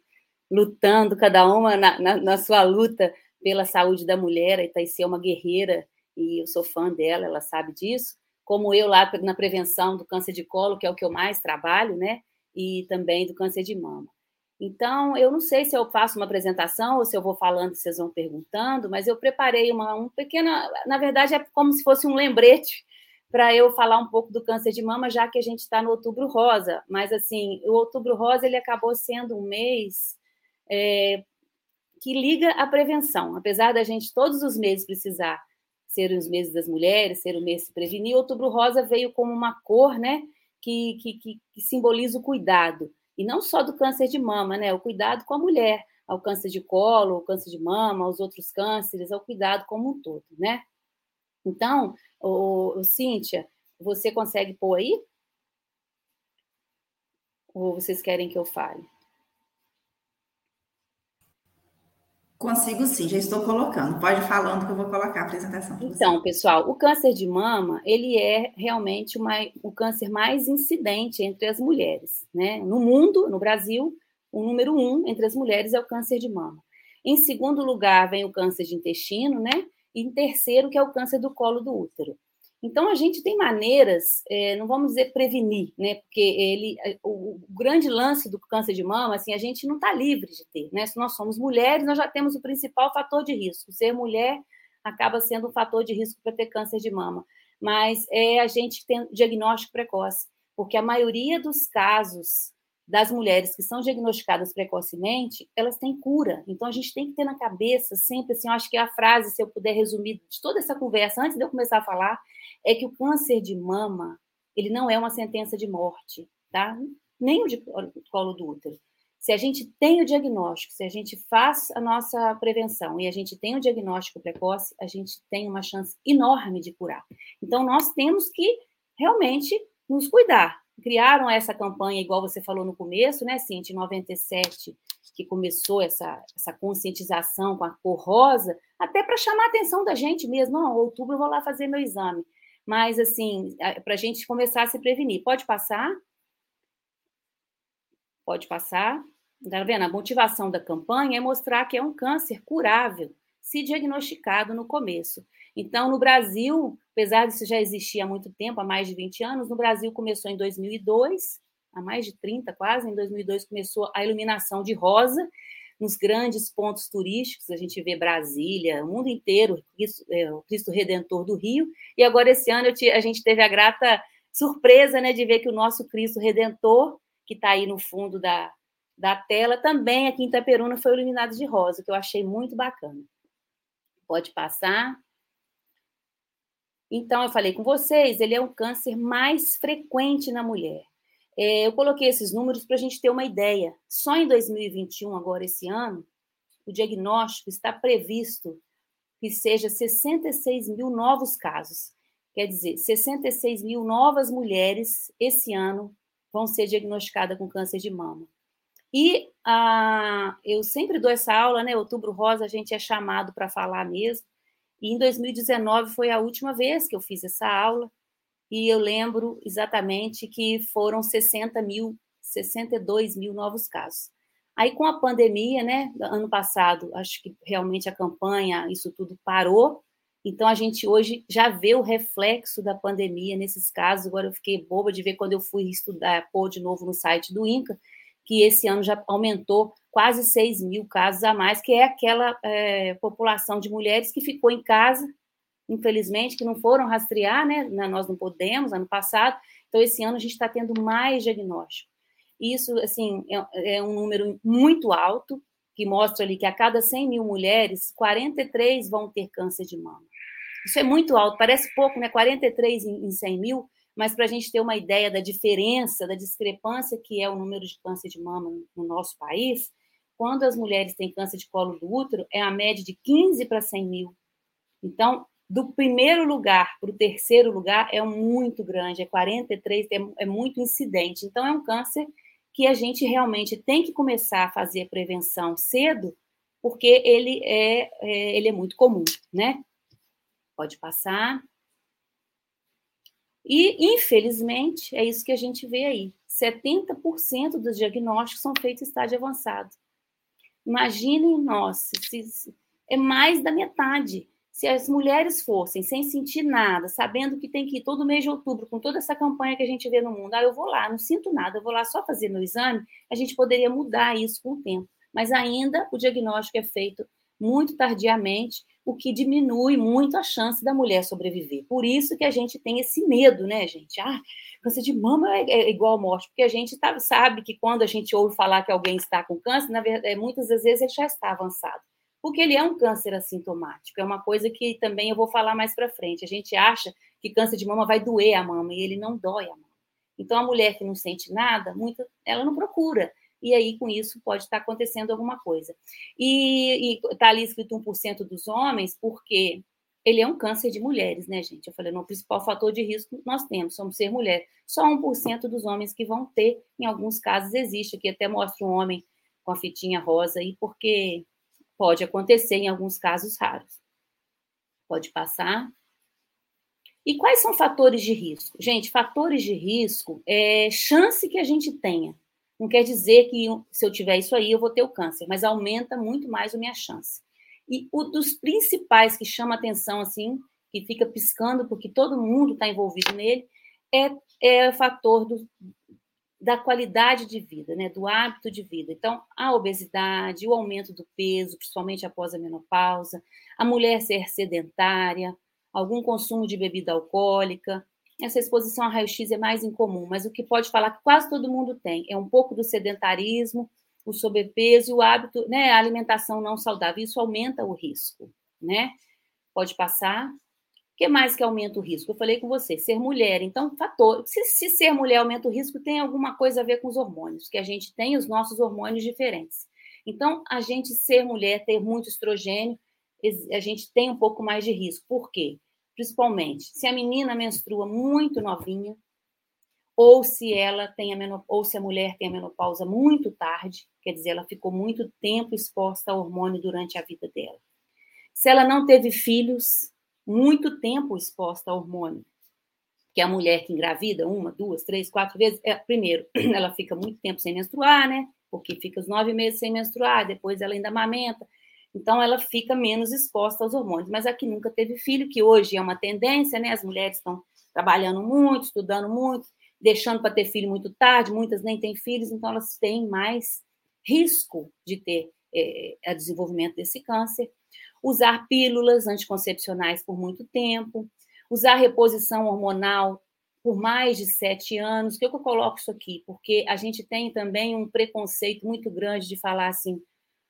lutando, cada uma na, na, na, sua luta pela saúde da mulher. A Itaici é uma guerreira e eu sou fã dela, ela sabe disso, como eu lá na prevenção do câncer de colo, que é o que eu mais trabalho, né? E também do câncer de mama. Então, eu não sei se eu faço uma apresentação ou se eu vou falando, vocês vão perguntando, mas eu preparei uma um pequena, na verdade é como se fosse um lembrete para eu falar um pouco do câncer de mama, já que a gente está no Outubro Rosa. Mas assim, o Outubro Rosa ele acabou sendo um mês é, que liga à prevenção, apesar da gente todos os meses precisar ser os meses das mulheres, ser o mês se prevenir, outubro rosa veio como uma cor, né, que, que, que, que simboliza o cuidado. E não só do câncer de mama, né, o cuidado com a mulher, ao câncer de colo, ao câncer de mama, aos outros cânceres, ao cuidado como um todo, né? Então, o, o Cíntia, você consegue pôr aí? Ou vocês querem que eu fale? Consigo sim, já estou colocando. Pode ir falando que eu vou colocar a apresentação. Então, pessoal, o câncer de mama, ele é realmente uma, o câncer mais incidente entre as mulheres, né? No mundo, no Brasil, o número um entre as mulheres é o câncer de mama. Em segundo lugar, vem o câncer de intestino, né? E em terceiro, que é o câncer do colo do útero. Então, a gente tem maneiras, é, não vamos dizer prevenir, né? Porque ele, é, o, o, grande lance do câncer de mama, assim, a gente não está livre de ter, né? Se nós somos mulheres, nós já temos o principal fator de risco. Ser mulher acaba sendo um fator de risco para ter câncer de mama. Mas é a gente tem diagnóstico precoce, porque a maioria dos casos das mulheres que são diagnosticadas precocemente, elas têm cura. Então a gente tem que ter na cabeça sempre assim, eu acho que a frase, se eu puder resumir de toda essa conversa antes de eu começar a falar, é que o câncer de mama, ele não é uma sentença de morte, tá? Nem o de colo do útero. Se a gente tem o diagnóstico, se a gente faz a nossa prevenção e a gente tem o diagnóstico precoce, a gente tem uma chance enorme de curar. Então, nós temos que realmente nos cuidar. Criaram essa campanha, igual você falou no começo, né, Cintia, em 97, que começou essa, essa conscientização com a cor rosa, até para chamar a atenção da gente mesmo. Não, outubro eu vou lá fazer meu exame mas assim, para a gente começar a se prevenir. Pode passar? Pode passar. Está vendo? A motivação da campanha é mostrar que é um câncer curável, se diagnosticado no começo. Então, no Brasil, apesar disso já existir há muito tempo, há mais de 20 anos, no Brasil começou em 2002, há mais de 30 quase, em 2002 começou a iluminação de rosa, nos grandes pontos turísticos, a gente vê Brasília, o mundo inteiro, é, o Cristo Redentor do Rio, e agora esse ano te, a gente teve a grata surpresa né, de ver que o nosso Cristo Redentor, que está aí no fundo da, da tela, também aqui em Itaperuna foi iluminado de rosa, que eu achei muito bacana. Pode passar. Então, eu falei com vocês, ele é um câncer mais frequente na mulher. É, eu coloquei esses números para a gente ter uma ideia. Só em 2021, agora esse ano, o diagnóstico está previsto que seja 66 mil novos casos. Quer dizer, 66 mil novas mulheres esse ano vão ser diagnosticadas com câncer de mama. E ah, eu sempre dou essa aula, né? Outubro Rosa, a gente é chamado para falar mesmo. E em 2019 foi a última vez que eu fiz essa aula, e eu lembro exatamente que foram 60 mil, 62 mil novos casos. Aí, com a pandemia, né, ano passado, acho que realmente a campanha, isso tudo parou, então, a gente hoje já vê o reflexo da pandemia nesses casos. Agora, eu fiquei boba de ver quando eu fui estudar, pôr de novo no site do INCA, que esse ano já aumentou quase 6 mil casos a mais, que é aquela é, população de mulheres que ficou em casa, infelizmente, que não foram rastrear, né? Nós não podemos, ano passado. Então, esse ano a gente está tendo mais diagnóstico. Isso, assim, é, é um número muito alto, que mostra ali que a cada 100 mil mulheres, 43 vão ter câncer de mama. Isso é muito alto, parece pouco, né? 43 em, 100 mil, mas para a gente ter uma ideia da diferença, da discrepância que é o número de câncer de mama no nosso país, quando as mulheres têm câncer de colo do útero, é a média de 15 para 100 mil. Então, do primeiro lugar para o terceiro lugar é muito grande, é 43, é, é muito incidente. Então, é um câncer que a gente realmente tem que começar a fazer prevenção cedo, porque ele é, é ele é muito comum, né? Pode passar. E, infelizmente, é isso que a gente vê aí. 70% dos diagnósticos são feitos em estágio avançado. Imaginem, nossa, é mais da metade. Se as mulheres fossem sem sentir nada, sabendo que tem que ir todo mês de outubro, com toda essa campanha que a gente vê no mundo, ah, eu vou lá, não sinto nada, eu vou lá só fazer meu exame, a gente poderia mudar isso com o tempo. Mas ainda o diagnóstico é feito muito tardiamente, o que diminui muito a chance da mulher sobreviver. Por isso que a gente tem esse medo, né, gente? Ah, câncer de mama é, é igual morte, porque a gente tá, sabe que quando a gente ouve falar que alguém está com câncer, na verdade, é, muitas das vezes ele já está avançado. Porque ele é um câncer assintomático, é uma coisa que também eu vou falar mais para frente. A gente acha que câncer de mama vai doer a mama e ele não dói a mama. Então a mulher que não sente nada, muito, ela não procura e aí com isso pode estar acontecendo alguma coisa. E está ali escrito 1% dos homens, porque ele é um câncer de mulheres, né, gente? Eu falei, no principal fator de risco nós temos, somos ser mulher. Só 1% dos homens que vão ter, em alguns casos existe, aqui até mostra um homem com a fitinha rosa aí, porque pode acontecer em alguns casos raros. Pode passar. E quais são fatores de risco? Gente, fatores de risco é chance que a gente tenha não quer dizer que se eu tiver isso aí, eu vou ter o câncer, mas aumenta muito mais a minha chance. E o dos principais que chama atenção, assim, que fica piscando, porque todo mundo está envolvido nele, é, é o fator do, da qualidade de vida, né, do hábito de vida. Então, a obesidade, o aumento do peso, principalmente após a menopausa, a mulher ser sedentária, algum consumo de bebida alcoólica, essa exposição a raio-x é mais incomum, mas o que pode falar que quase todo mundo tem é um pouco do sedentarismo, o sobrepeso e o hábito, né, a alimentação não saudável. Isso aumenta o risco, né? Pode passar. O que mais que aumenta o risco? Eu falei com você, ser mulher. Então, fator. Se, se ser mulher aumenta o risco, tem alguma coisa a ver com os hormônios, que a gente tem os nossos hormônios diferentes. Então, a gente ser mulher, ter muito estrogênio, a gente tem um pouco mais de risco. Por quê? Principalmente se a menina menstrua muito novinha, ou se ela tem a menop... ou se a mulher tem a menopausa muito tarde, quer dizer, ela ficou muito tempo exposta ao hormônio durante a vida dela. Se ela não teve filhos, muito tempo exposta ao hormônio, que a mulher que engravida uma, duas, três, quatro vezes, é, primeiro, ela fica muito tempo sem menstruar, né? Porque fica os nove meses sem menstruar, depois ela ainda amamenta, então, ela fica menos exposta aos hormônios. Mas a que nunca teve filho, que hoje é uma tendência, né? As mulheres estão trabalhando muito, estudando muito, deixando para ter filho muito tarde, muitas nem têm filhos, então elas têm mais risco de ter é, o desenvolvimento desse câncer. Usar pílulas anticoncepcionais por muito tempo, usar reposição hormonal por mais de sete anos. Por que eu coloco isso aqui? Porque a gente tem também um preconceito muito grande de falar assim,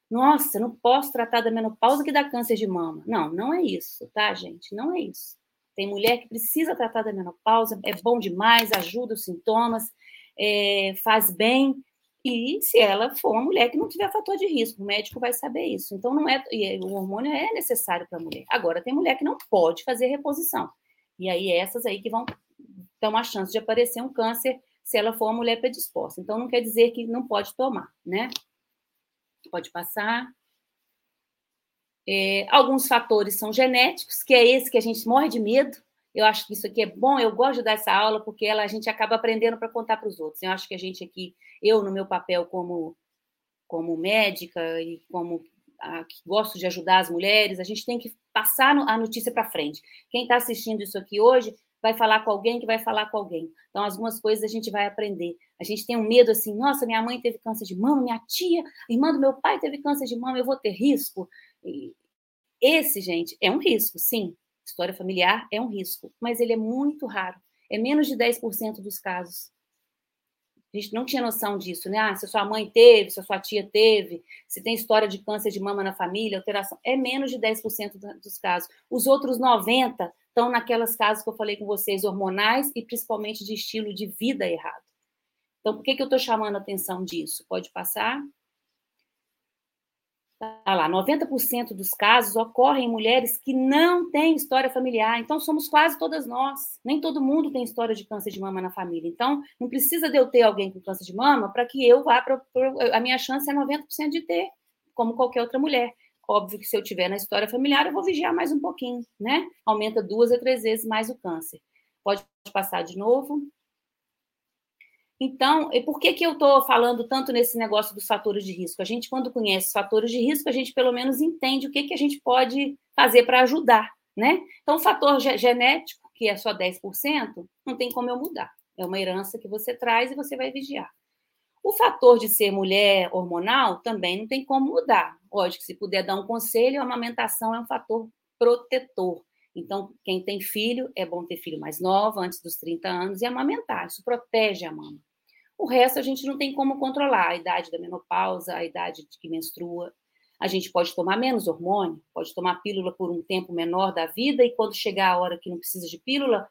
nossa, não posso tratar da menopausa que dá câncer de mama. Não, não é isso, tá, gente? Não é isso. Tem mulher que precisa tratar da menopausa, é bom demais, ajuda os sintomas, é, faz bem. E se ela for uma mulher que não tiver fator de risco, o médico vai saber isso. Então, não é, o hormônio é necessário para a mulher. Agora, tem mulher que não pode fazer reposição. E aí, essas aí que vão ter uma chance de aparecer um câncer se ela for uma mulher predisposta. Então, não quer dizer que não pode tomar, né? Pode passar. É, alguns fatores são genéticos, que é esse que a gente morre de medo. Eu acho que isso aqui é bom, eu gosto de dar essa aula, porque ela, a gente acaba aprendendo para contar para os outros. Eu acho que a gente aqui, eu no meu papel como, como médica e como a, que gosto de ajudar as mulheres, a gente tem que passar a notícia para frente. Quem está assistindo isso aqui hoje vai falar com alguém que vai falar com alguém. Então, algumas coisas a gente vai aprender. A gente tem um medo assim, nossa, minha mãe teve câncer de mama, minha tia, irmã do meu pai teve câncer de mama, eu vou ter risco. Esse, gente, é um risco, sim. História familiar é um risco, mas ele é muito raro. É menos de 10% dos casos. A gente não tinha noção disso, né? Ah, se a sua mãe teve, se a sua tia teve, se tem história de câncer de mama na família, alteração. É menos de 10% dos casos. Os outros 90% estão naquelas casas que eu falei com vocês, hormonais e principalmente de estilo de vida errado. Então, por que, que eu estou chamando a atenção disso? Pode passar? Tá lá, 90% dos casos ocorrem em mulheres que não têm história familiar. Então, somos quase todas nós. Nem todo mundo tem história de câncer de mama na família. Então, não precisa de eu ter alguém com câncer de mama para que eu vá para. A minha chance é 90% de ter, como qualquer outra mulher. Óbvio que se eu tiver na história familiar, eu vou vigiar mais um pouquinho, né? Aumenta duas a três vezes mais o câncer. Pode passar de novo. Então, e por que, que eu estou falando tanto nesse negócio dos fatores de risco? A gente, quando conhece fatores de risco, a gente pelo menos entende o que, que a gente pode fazer para ajudar, né? Então, o fator genético, que é só 10%, não tem como eu mudar. É uma herança que você traz e você vai vigiar. O fator de ser mulher hormonal também não tem como mudar. Lógico, se puder dar um conselho, a amamentação é um fator protetor. Então, quem tem filho, é bom ter filho mais novo, antes dos 30 anos, e amamentar. Isso protege a mama. O resto a gente não tem como controlar, a idade da menopausa, a idade de que menstrua. A gente pode tomar menos hormônio, pode tomar pílula por um tempo menor da vida, e quando chegar a hora que não precisa de pílula,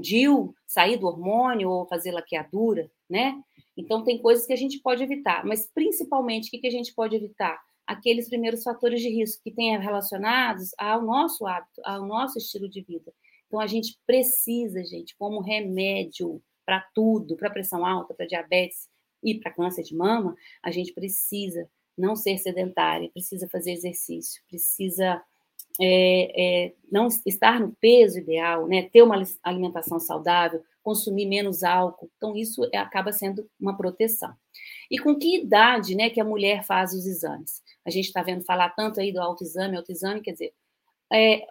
DIU, sair do hormônio ou fazer laqueadura, né? Então, tem coisas que a gente pode evitar, mas principalmente, o que a gente pode evitar? aqueles primeiros fatores de risco que têm relacionados ao nosso hábito, ao nosso estilo de vida. Então, a gente precisa, gente, como remédio para tudo, para pressão alta, para diabetes e para câncer de mama, a gente precisa não ser sedentária, precisa fazer exercício, precisa é, é, não estar no peso ideal, né? ter uma alimentação saudável, consumir menos álcool. Então, isso acaba sendo uma proteção. E com que idade né, que a mulher faz os exames? A gente está vendo falar tanto aí do autoexame, autoexame, quer dizer, é,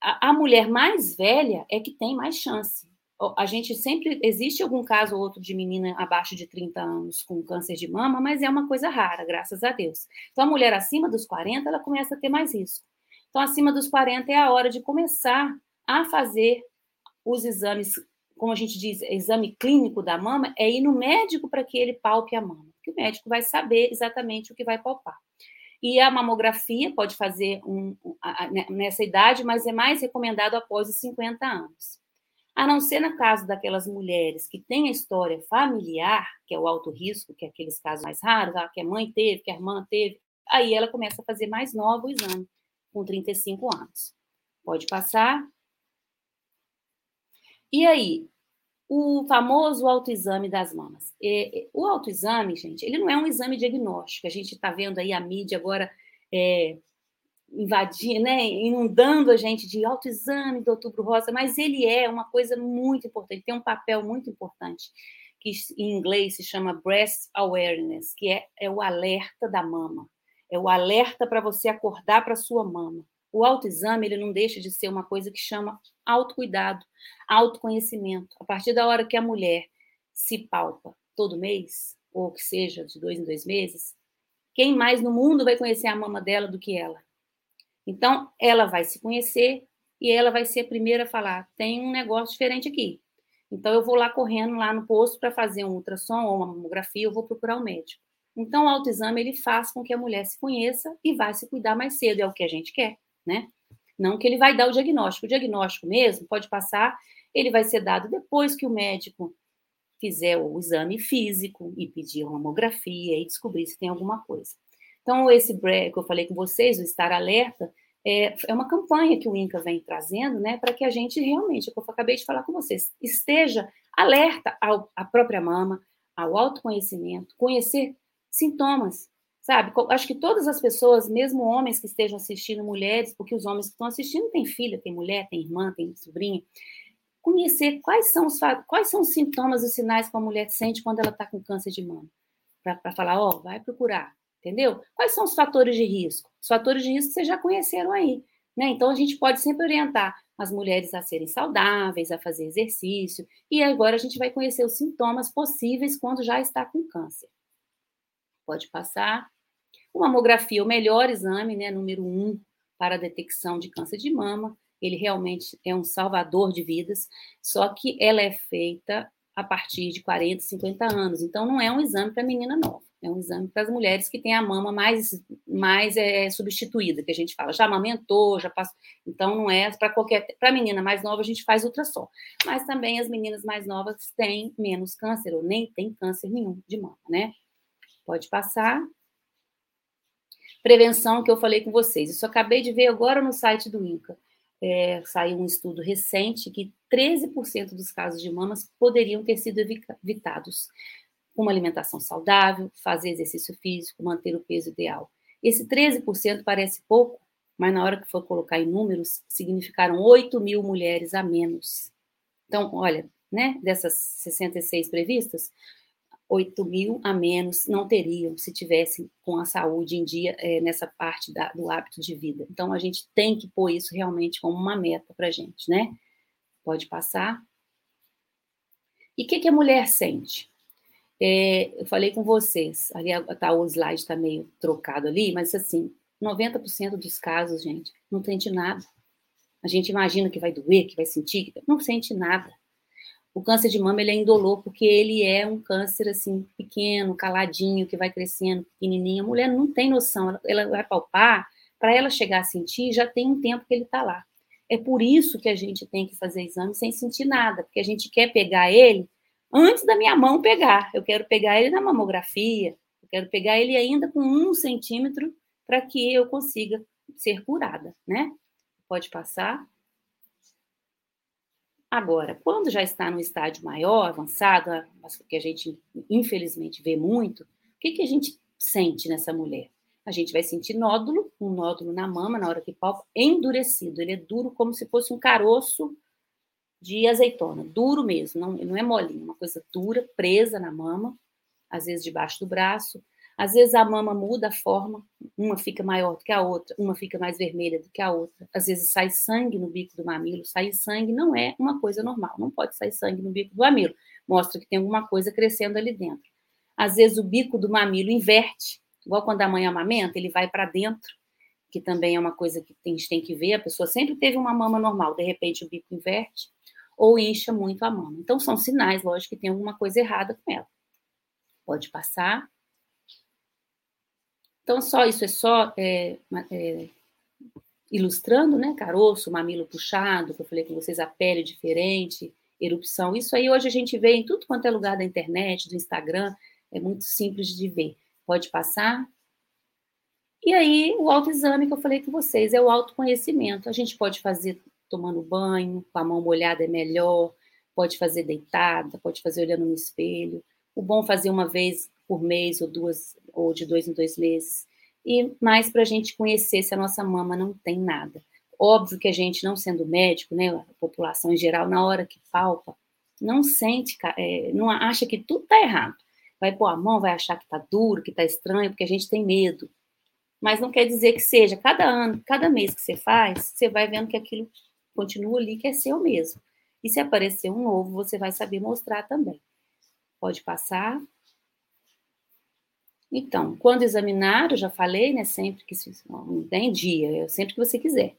a, a, mulher mais velha é que tem mais chance. A gente sempre, existe algum caso ou outro de menina abaixo de 30 anos com câncer de mama, mas é uma coisa rara, graças a Deus. Então, a mulher acima dos 40, ela começa a ter mais risco. Então, acima dos 40 é a hora de começar a fazer os exames como a gente diz, exame clínico da mama, é ir no médico para que ele palpe a mama, que o médico vai saber exatamente o que vai palpar. E a mamografia pode fazer um, né, nessa idade, mas é mais recomendado após os 50 anos. A não ser no caso daquelas mulheres que têm a história familiar, que é o alto risco, que é aqueles casos mais raros, que a mãe teve, que a irmã teve, aí ela começa a fazer mais novo o exame, com 35 anos. Pode passar. E aí, o famoso autoexame das mamas. É, o autoexame, gente, ele não é um exame diagnóstico. A gente está vendo aí a mídia agora é, invadir, né, inundando a gente de autoexame do outubro rosa, mas ele é uma coisa muito importante, tem um papel muito importante, que em inglês se chama breast awareness, que é, é o alerta da mama. É o alerta para você acordar para sua mama o autoexame ele não deixa de ser uma coisa que chama autocuidado, autoconhecimento. A partir da hora que a mulher se palpa todo mês, ou que seja de dois em dois meses, quem mais no mundo vai conhecer a mama dela do que ela? Então, ela vai se conhecer e ela vai ser a primeira a falar: tem um negócio diferente aqui. Então, eu vou lá correndo lá no posto para fazer um ultrassom ou uma mamografia, eu vou procurar o um médico. Então, o autoexame ele faz com que a mulher se conheça e vai se cuidar mais cedo, é o que a gente quer né? Não que ele vai dar o diagnóstico. O diagnóstico mesmo pode passar, ele vai ser dado depois que o médico fizer o exame físico e pedir uma mamografia e descobrir se tem alguma coisa. Então, esse break que eu falei com vocês, o estar alerta, é, é uma campanha que o INCA vem trazendo, né, para que a gente realmente, como eu acabei de falar com vocês, esteja alerta ao, à própria mama, ao autoconhecimento, conhecer sintomas, Sabe? Acho que todas as pessoas, mesmo homens que estejam assistindo, mulheres, porque os homens que estão assistindo têm filha, tem mulher, tem irmã, tem sobrinha, conhecer quais são os, quais são os sintomas, os sinais que a mulher sente quando ela está com câncer de mama. Para falar, ó, oh, vai procurar, entendeu? Quais são os fatores de risco? Os fatores de risco vocês já conheceram aí. Né? Então, a gente pode sempre orientar as mulheres a serem saudáveis, a fazer exercício, e agora a gente vai conhecer os sintomas possíveis quando já está com câncer. Pode passar. O mamografia, o melhor exame, né, número um, para a detecção de câncer de mama. Ele realmente é um salvador de vidas, só que ela é feita a partir de 40, 50 anos. Então, não é um exame para menina nova. É um exame para as mulheres que têm a mama mais, mais é, substituída, que a gente fala, já amamentou, já passou. Então, não é para qualquer. Para menina mais nova, a gente faz ultrassom. Mas também as meninas mais novas têm menos câncer, ou nem têm câncer nenhum de mama, né? Pode passar. Prevenção que eu falei com vocês. Isso eu acabei de ver agora no site do INCA. É, saiu um estudo recente que 13% dos casos de mamas poderiam ter sido evitados uma alimentação saudável, fazer exercício físico, manter o peso ideal. Esse 13% parece pouco, mas na hora que for colocar em números, significaram 8 mil mulheres a menos. Então, olha, né, dessas 66 previstas, 8 mil a menos não teriam se tivessem com a saúde em dia é, nessa parte da, do hábito de vida. Então, a gente tem que pôr isso realmente como uma meta para a gente, né? Pode passar. E o que, que a mulher sente? É, eu falei com vocês, ali tá, o slide está meio trocado ali, mas assim, 90% dos casos, gente, não sente nada. A gente imagina que vai doer, que vai sentir, não sente nada. O câncer de mama ele é indolor porque ele é um câncer assim pequeno, caladinho, que vai crescendo, pequenininho. A mulher não tem noção, ela, ela vai palpar, para ela chegar a sentir, já tem um tempo que ele está lá. É por isso que a gente tem que fazer exame sem sentir nada, porque a gente quer pegar ele antes da minha mão pegar. Eu quero pegar ele na mamografia, eu quero pegar ele ainda com um centímetro para que eu consiga ser curada, né? Pode passar. Agora, quando já está no estágio maior, avançado, que a gente infelizmente vê muito, o que, que a gente sente nessa mulher? A gente vai sentir nódulo, um nódulo na mama, na hora que palpa, endurecido. Ele é duro como se fosse um caroço de azeitona, duro mesmo, não, não é molinho, uma coisa dura, presa na mama, às vezes debaixo do braço. Às vezes a mama muda a forma, uma fica maior do que a outra, uma fica mais vermelha do que a outra. Às vezes sai sangue no bico do mamilo, sair sangue não é uma coisa normal, não pode sair sangue no bico do mamilo, mostra que tem alguma coisa crescendo ali dentro. Às vezes o bico do mamilo inverte, igual quando a mãe amamenta, ele vai para dentro, que também é uma coisa que a gente tem que ver. A pessoa sempre teve uma mama normal, de repente o bico inverte ou incha muito a mama. Então, são sinais, lógico, que tem alguma coisa errada com ela. Pode passar. Então, só isso é só é, é, ilustrando, né? Caroço, mamilo puxado, que eu falei com vocês, a pele diferente, erupção. Isso aí hoje a gente vê em tudo quanto é lugar da internet, do Instagram, é muito simples de ver. Pode passar. E aí, o autoexame que eu falei com vocês é o autoconhecimento. A gente pode fazer tomando banho, com a mão molhada é melhor, pode fazer deitada, pode fazer olhando no espelho. O bom é fazer uma vez por mês ou duas, ou de dois em dois meses. E mais para a gente conhecer se a nossa mama não tem nada. Óbvio que a gente, não sendo médico, né, a população em geral, na hora que palpa, não sente, é, não acha que tudo está errado. Vai pôr a mão, vai achar que está duro, que está estranho, porque a gente tem medo. Mas não quer dizer que seja. Cada ano, cada mês que você faz, você vai vendo que aquilo continua ali que é seu mesmo. E se aparecer um novo, você vai saber mostrar também. Pode passar. Então, quando examinar, eu já falei, né? Sempre que não tem dia, é sempre que você quiser.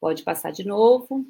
Pode passar de novo.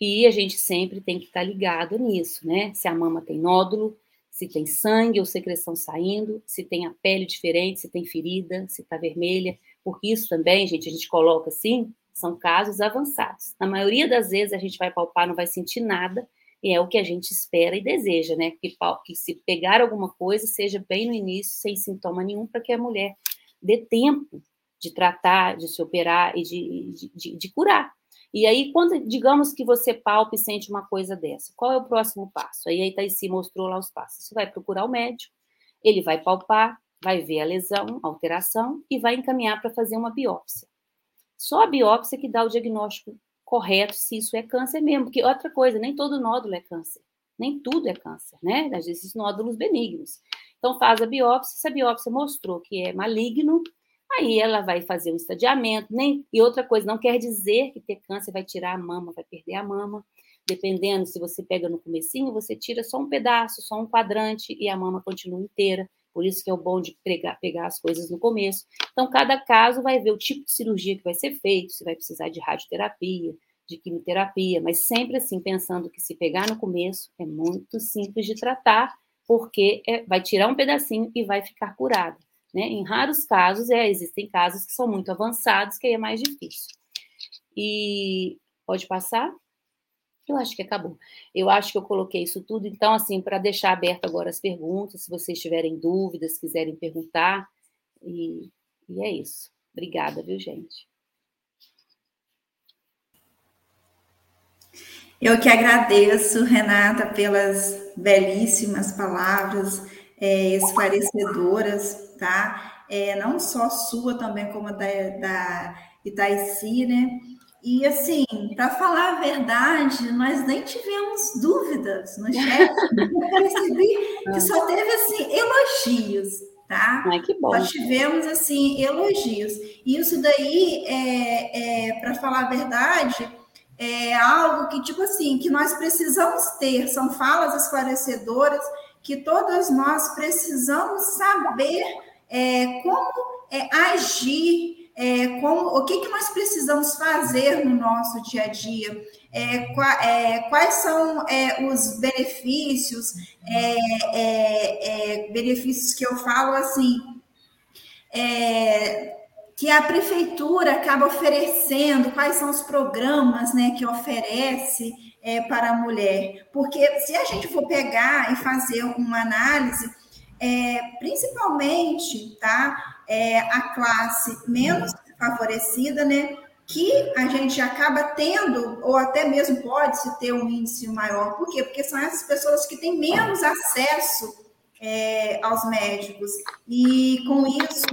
E a gente sempre tem que estar ligado nisso, né? Se a mama tem nódulo, se tem sangue ou secreção saindo, se tem a pele diferente, se tem ferida, se está vermelha, porque isso também, gente, a gente coloca assim, são casos avançados. Na maioria das vezes a gente vai palpar, não vai sentir nada, é o que a gente espera e deseja, né? Que, que se pegar alguma coisa, seja bem no início, sem sintoma nenhum, para que a mulher dê tempo de tratar, de se operar e de, de, de, curar. E aí, quando, digamos que você palpa e sente uma coisa dessa, qual é o próximo passo? Aí a Itaici mostrou lá os passos. Você vai procurar o médico, ele vai palpar, vai ver a lesão, a alteração e vai encaminhar para fazer uma biópsia. Só a biópsia que dá o diagnóstico correto se isso é câncer mesmo, porque outra coisa, nem todo nódulo é câncer, nem tudo é câncer, né? Às vezes nódulos benignos. Então faz a biópsia, se a biópsia mostrou que é maligno, aí ela vai fazer um estadiamento, nem e outra coisa, não quer dizer que ter câncer vai tirar a mama, vai perder a mama. Dependendo se você pega no comecinho, você tira só um pedaço, só um quadrante e a mama continua inteira. Por isso que é o bom de pegar, as coisas no começo. Então, cada caso vai ver o tipo de cirurgia que vai ser feito, se vai precisar de radioterapia, de quimioterapia, mas sempre assim, pensando que se pegar no começo é muito simples de tratar, porque é, vai tirar um pedacinho e vai ficar curado. Né? Em raros casos, é, existem casos que são muito avançados, que aí é mais difícil. E pode passar? Eu acho que acabou. Eu acho que eu coloquei isso tudo. Então, assim, para deixar aberto agora as perguntas, se vocês tiverem dúvidas, quiserem perguntar. E, e é isso. Obrigada, viu, gente? Eu que agradeço, Renata, pelas belíssimas palavras é, esclarecedoras, tá? É, não só sua também, como da, da Itaici, né? E assim, para falar a verdade, nós nem tivemos dúvidas no chat. Eu percebi que só teve assim elogios, tá? Ai, que bom. Nós tivemos assim elogios. E isso daí é, é para falar a verdade, é algo que tipo assim que nós precisamos ter. São falas esclarecedoras que todas nós precisamos saber é, como é, agir é, o que, que nós precisamos fazer no nosso dia a dia, é, qua, é, quais são é, os benefícios, é, é, benefícios que eu falo assim, que a prefeitura acaba oferecendo, quais são os programas né, que oferece para a mulher. Porque se a gente for pegar e fazer uma análise, principalmente, tá? é, a classe menos favorecida, né? Que a gente acaba tendo, ou até mesmo pode-se ter um índice maior. Por quê? Porque são essas pessoas que têm menos acesso é, aos médicos. E com isso,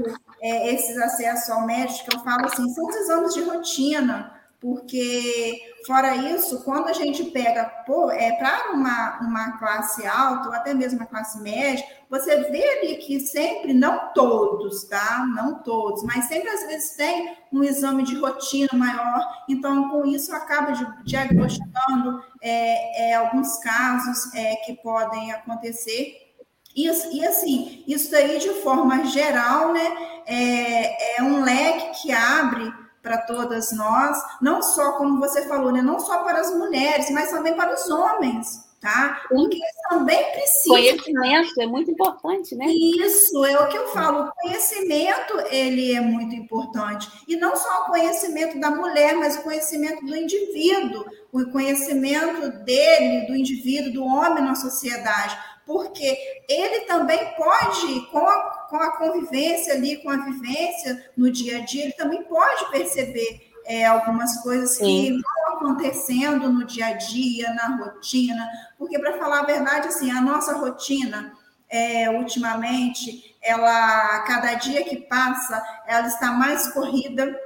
é, esses acessos ao médico, eu falo assim, são os exames de rotina, porque fora isso, quando a gente pega é, para uma, uma classe alta, ou até mesmo uma classe média, você vê ali que sempre, não todos, tá? Não todos, mas sempre às vezes tem um exame de rotina maior, então com isso acaba diagnosticando é, é, alguns casos é, que podem acontecer. E, e assim, isso daí de forma geral, né, é, é um leque que abre para todas nós, não só, como você falou, né, não só para as mulheres, mas também para os homens, tá? Porque eles também precisam. Conhecimento é muito importante, né? Isso, é o que eu falo, o conhecimento, ele é muito importante. E não só o conhecimento da mulher, mas o conhecimento do indivíduo, o conhecimento dele, do indivíduo, do homem na sociedade porque ele também pode, com a, com a convivência ali, com a vivência no dia a dia, ele também pode perceber é, algumas coisas Sim. que vão acontecendo no dia a dia, na rotina, porque para falar a verdade, assim, a nossa rotina, é, ultimamente, ela, cada dia que passa, ela está mais corrida,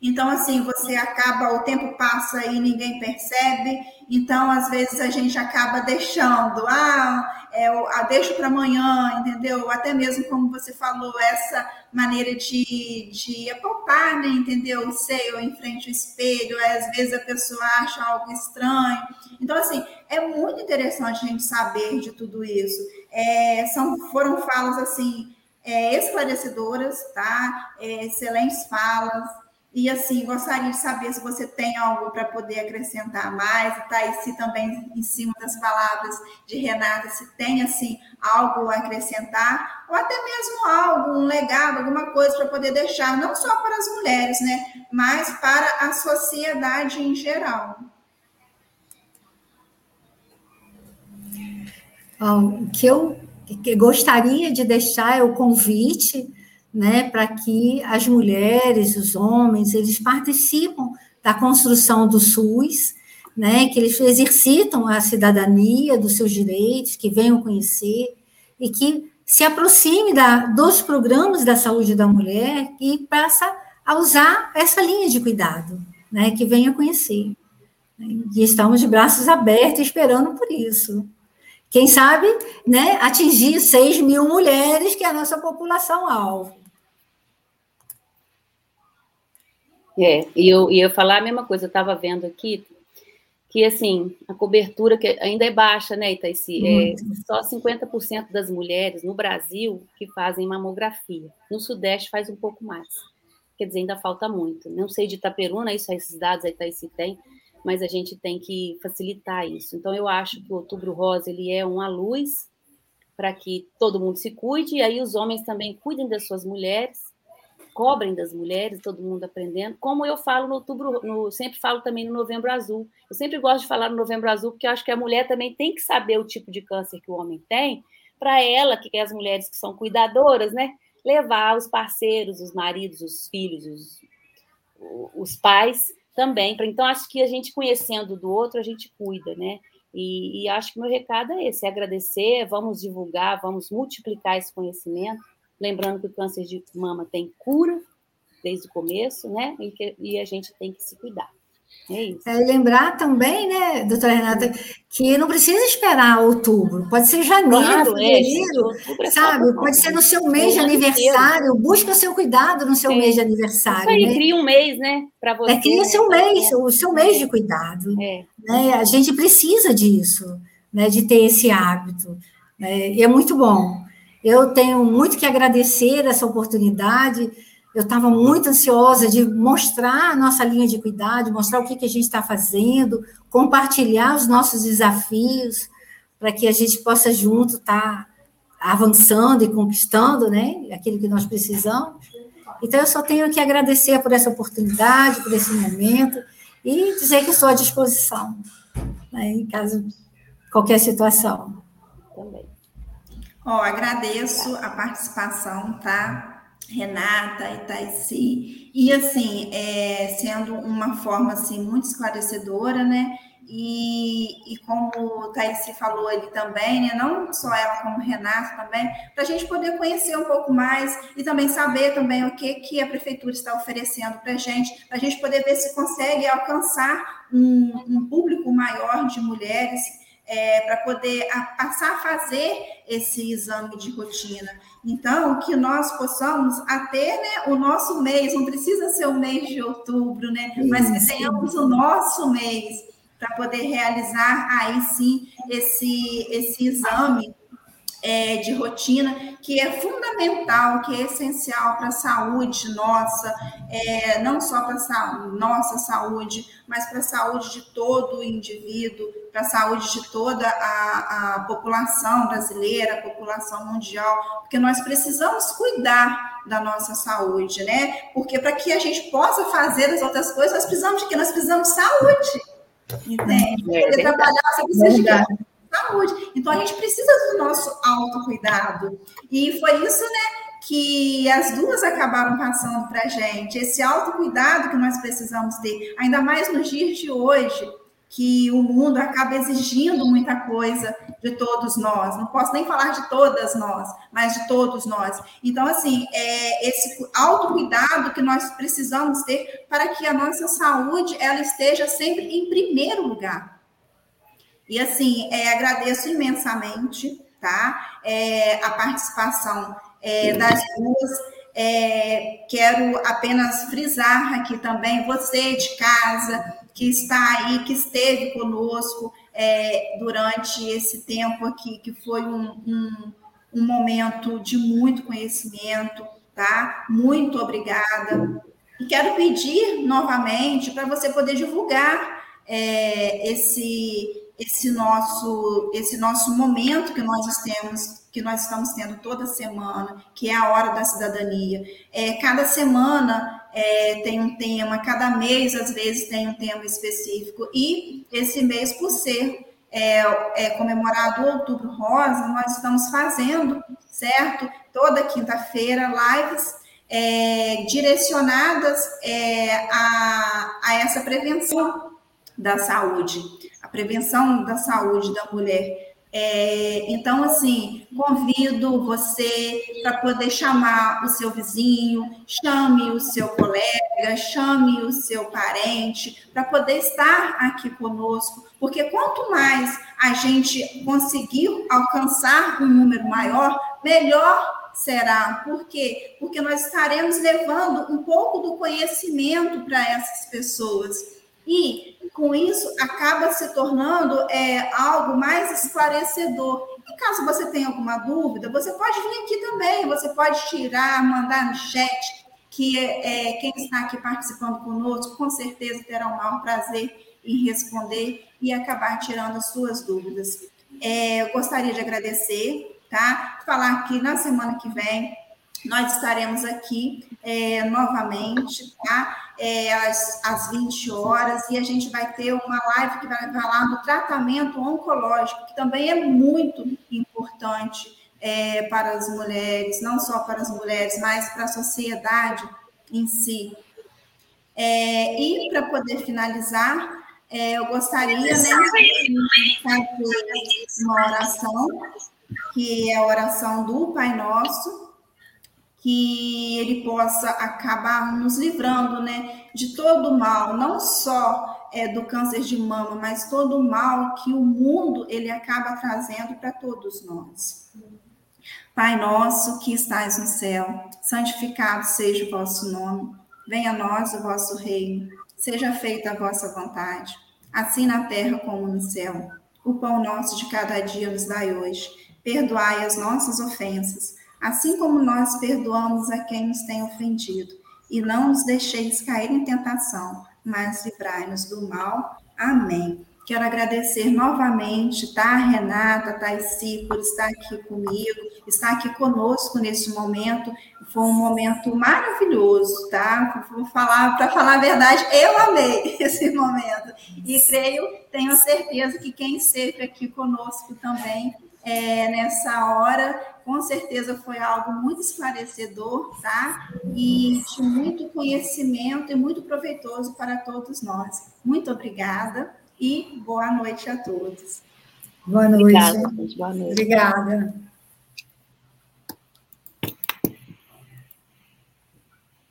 então, assim, você acaba, o tempo passa e ninguém percebe, então, às vezes, a gente acaba deixando, ah, é, ah deixo para amanhã, entendeu? Até mesmo, como você falou, essa maneira de, de apalpar, né, entendeu? O seio em frente ao espelho, às vezes a pessoa acha algo estranho. Então, assim, é muito interessante a gente saber de tudo isso. É, são, foram falas, assim, é, esclarecedoras, tá? É, excelentes falas, e assim, gostaria de saber se você tem algo para poder acrescentar mais, e tá? E se também, em cima das palavras de Renata, se tem assim algo a acrescentar, ou até mesmo algo, um legado, alguma coisa para poder deixar, não só para as mulheres, né? Mas para a sociedade em geral. O que eu gostaria de deixar é o convite né, para que as mulheres, os homens, eles participam da construção do SUS, né, que eles exercitam a cidadania dos seus direitos, que venham conhecer e que se aproxime da, dos programas da saúde da mulher e passa a usar essa linha de cuidado, né, que venha conhecer. E estamos de braços abertos esperando por isso. Quem sabe, né, atingir 6 mil mulheres, que é a nossa população-alvo. É, e eu ia falar a mesma coisa, eu estava vendo aqui, que assim, a cobertura que ainda é baixa, né, Itaici? É só 50% das mulheres no Brasil que fazem mamografia. No Sudeste faz um pouco mais. Quer dizer, ainda falta muito. Não sei de Itaperuna, isso, esses dados a Itaici tem, mas a gente tem que facilitar isso. Então, eu acho que o Outubro Rosa ele é uma luz para que todo mundo se cuide, e aí os homens também cuidem das suas mulheres, cobrem das mulheres, todo mundo aprendendo. Como eu falo no outubro, no, sempre falo também no Novembro Azul. Eu sempre gosto de falar no Novembro Azul, porque eu acho que a mulher também tem que saber o tipo de câncer que o homem tem, para ela, que é as mulheres que são cuidadoras, né, levar os parceiros, os maridos, os filhos, os, os pais também. Então, acho que a gente conhecendo do outro, a gente cuida, né? E, e acho que meu recado é esse: é agradecer, vamos divulgar, vamos multiplicar esse conhecimento Lembrando que o câncer de mama tem cura desde o começo, né? E, que, e a gente tem que se cuidar. É. É lembrar também, né, doutora Renata, que não precisa esperar outubro, pode ser janeiro, claro, é, fevereiro, é, sabe? Pode ser no seu mês de aniversário, busca o seu cuidado no seu é. mês de aniversário. Aí, né? cria um mês, né, para você. É, cria seu mês, o seu mês de cuidado. É. Né? A gente precisa disso, né, de ter esse hábito. Né? E é muito bom. Eu tenho muito que agradecer essa oportunidade. Eu estava muito ansiosa de mostrar a nossa linha de cuidado, mostrar o que, que a gente está fazendo, compartilhar os nossos desafios, para que a gente possa junto estar tá avançando e conquistando né, aquilo que nós precisamos. Então, eu só tenho que agradecer por essa oportunidade, por esse momento, e dizer que estou à disposição, né, em caso qualquer situação. Também. Ó, agradeço a participação, tá? Renata, Itaici, e assim, é, sendo uma forma assim muito esclarecedora, né? E, e como o falou ali também, né? não só ela, como o Renato também, para a gente poder conhecer um pouco mais e também saber também o que, que a prefeitura está oferecendo para a gente, para a gente poder ver se consegue alcançar um, um público maior de mulheres é, para poder a, passar a fazer esse exame de rotina. Então, que nós possamos até né, o nosso mês, não precisa ser o mês de outubro, né? Mas que tenhamos o nosso mês para poder realizar aí sim esse, esse exame é, de rotina, que é fundamental, que é essencial para a saúde nossa, é, não só para a nossa saúde, mas para a saúde de todo o indivíduo, para a saúde de toda a, a população brasileira, a população mundial, porque nós precisamos cuidar da nossa saúde, né? Porque para que a gente possa fazer as outras coisas, nós precisamos de que Nós precisamos de saúde. Entende? É, Poder trabalhar, você precisa de saúde. Então, a gente precisa do nosso autocuidado. E foi isso, né? que as duas acabaram passando para gente, esse autocuidado que nós precisamos ter, ainda mais nos dias de hoje, que o mundo acaba exigindo muita coisa de todos nós. Não posso nem falar de todas nós, mas de todos nós. Então, assim, é esse autocuidado que nós precisamos ter para que a nossa saúde ela esteja sempre em primeiro lugar. E assim, é, agradeço imensamente tá? É, a participação é, das duas. É, quero apenas frisar aqui também você de casa que está aí, que esteve conosco é, durante esse tempo aqui, que foi um, um, um momento de muito conhecimento, tá? Muito obrigada. E quero pedir novamente para você poder divulgar é, esse esse nosso esse nosso momento que nós temos que nós estamos tendo toda semana que é a hora da cidadania. É, cada semana é, tem um tema cada mês às vezes tem um tema específico. E esse mês por ser é, é comemorado o Outubro Rosa nós estamos fazendo certo? Toda quinta-feira lives é, direcionadas é, a, a essa prevenção da saúde a prevenção da saúde da mulher, É, então, assim, convido você para poder chamar o seu vizinho, chame o seu colega, chame o seu parente, para poder estar aqui conosco, porque quanto mais a gente conseguir alcançar um número maior, melhor será. Por quê? Porque nós estaremos levando um pouco do conhecimento para essas pessoas. E com isso acaba se tornando é, algo mais esclarecedor. E caso você tenha alguma dúvida, você pode vir aqui também, você pode tirar, mandar no chat, que é, quem está aqui participando conosco, com certeza terá o maior prazer em responder e acabar tirando as suas dúvidas. É, eu gostaria de agradecer, tá? Falar que na semana que vem nós estaremos aqui é, novamente, tá? É, às, às 20 horas, e a gente vai ter uma live que vai falar do tratamento oncológico, que também é muito importante é, para as mulheres, não só para as mulheres, mas para a sociedade em si. É, e para poder finalizar, é, eu gostaria né, de fazer uma oração, que é a oração do Pai Nosso, que ele possa acabar nos livrando, né, de todo o mal, não só é, do câncer de mama, mas todo o mal que o mundo ele acaba trazendo para todos nós. Pai nosso que estás no céu, santificado seja o vosso nome. Venha a nós o vosso reino. Seja feita a vossa vontade, assim na terra como no céu. O pão nosso de cada dia nos dai hoje. Perdoai as nossas ofensas assim como nós perdoamos a quem nos tem ofendido. E não nos deixeis cair em tentação, mas livrai-nos do mal. Amém. Quero agradecer novamente, tá, Renata, Taisi, por estar aqui comigo, estar aqui conosco nesse momento. Foi um momento maravilhoso, tá? Vou falar, para falar a verdade, eu amei esse momento. E creio, tenho certeza que quem esteve aqui conosco também é, nessa hora, com certeza foi algo muito esclarecedor, tá? E de muito conhecimento e muito proveitoso para todos nós. Muito obrigada e boa noite a todos. Boa noite. Obrigada. Boa noite. Obrigada.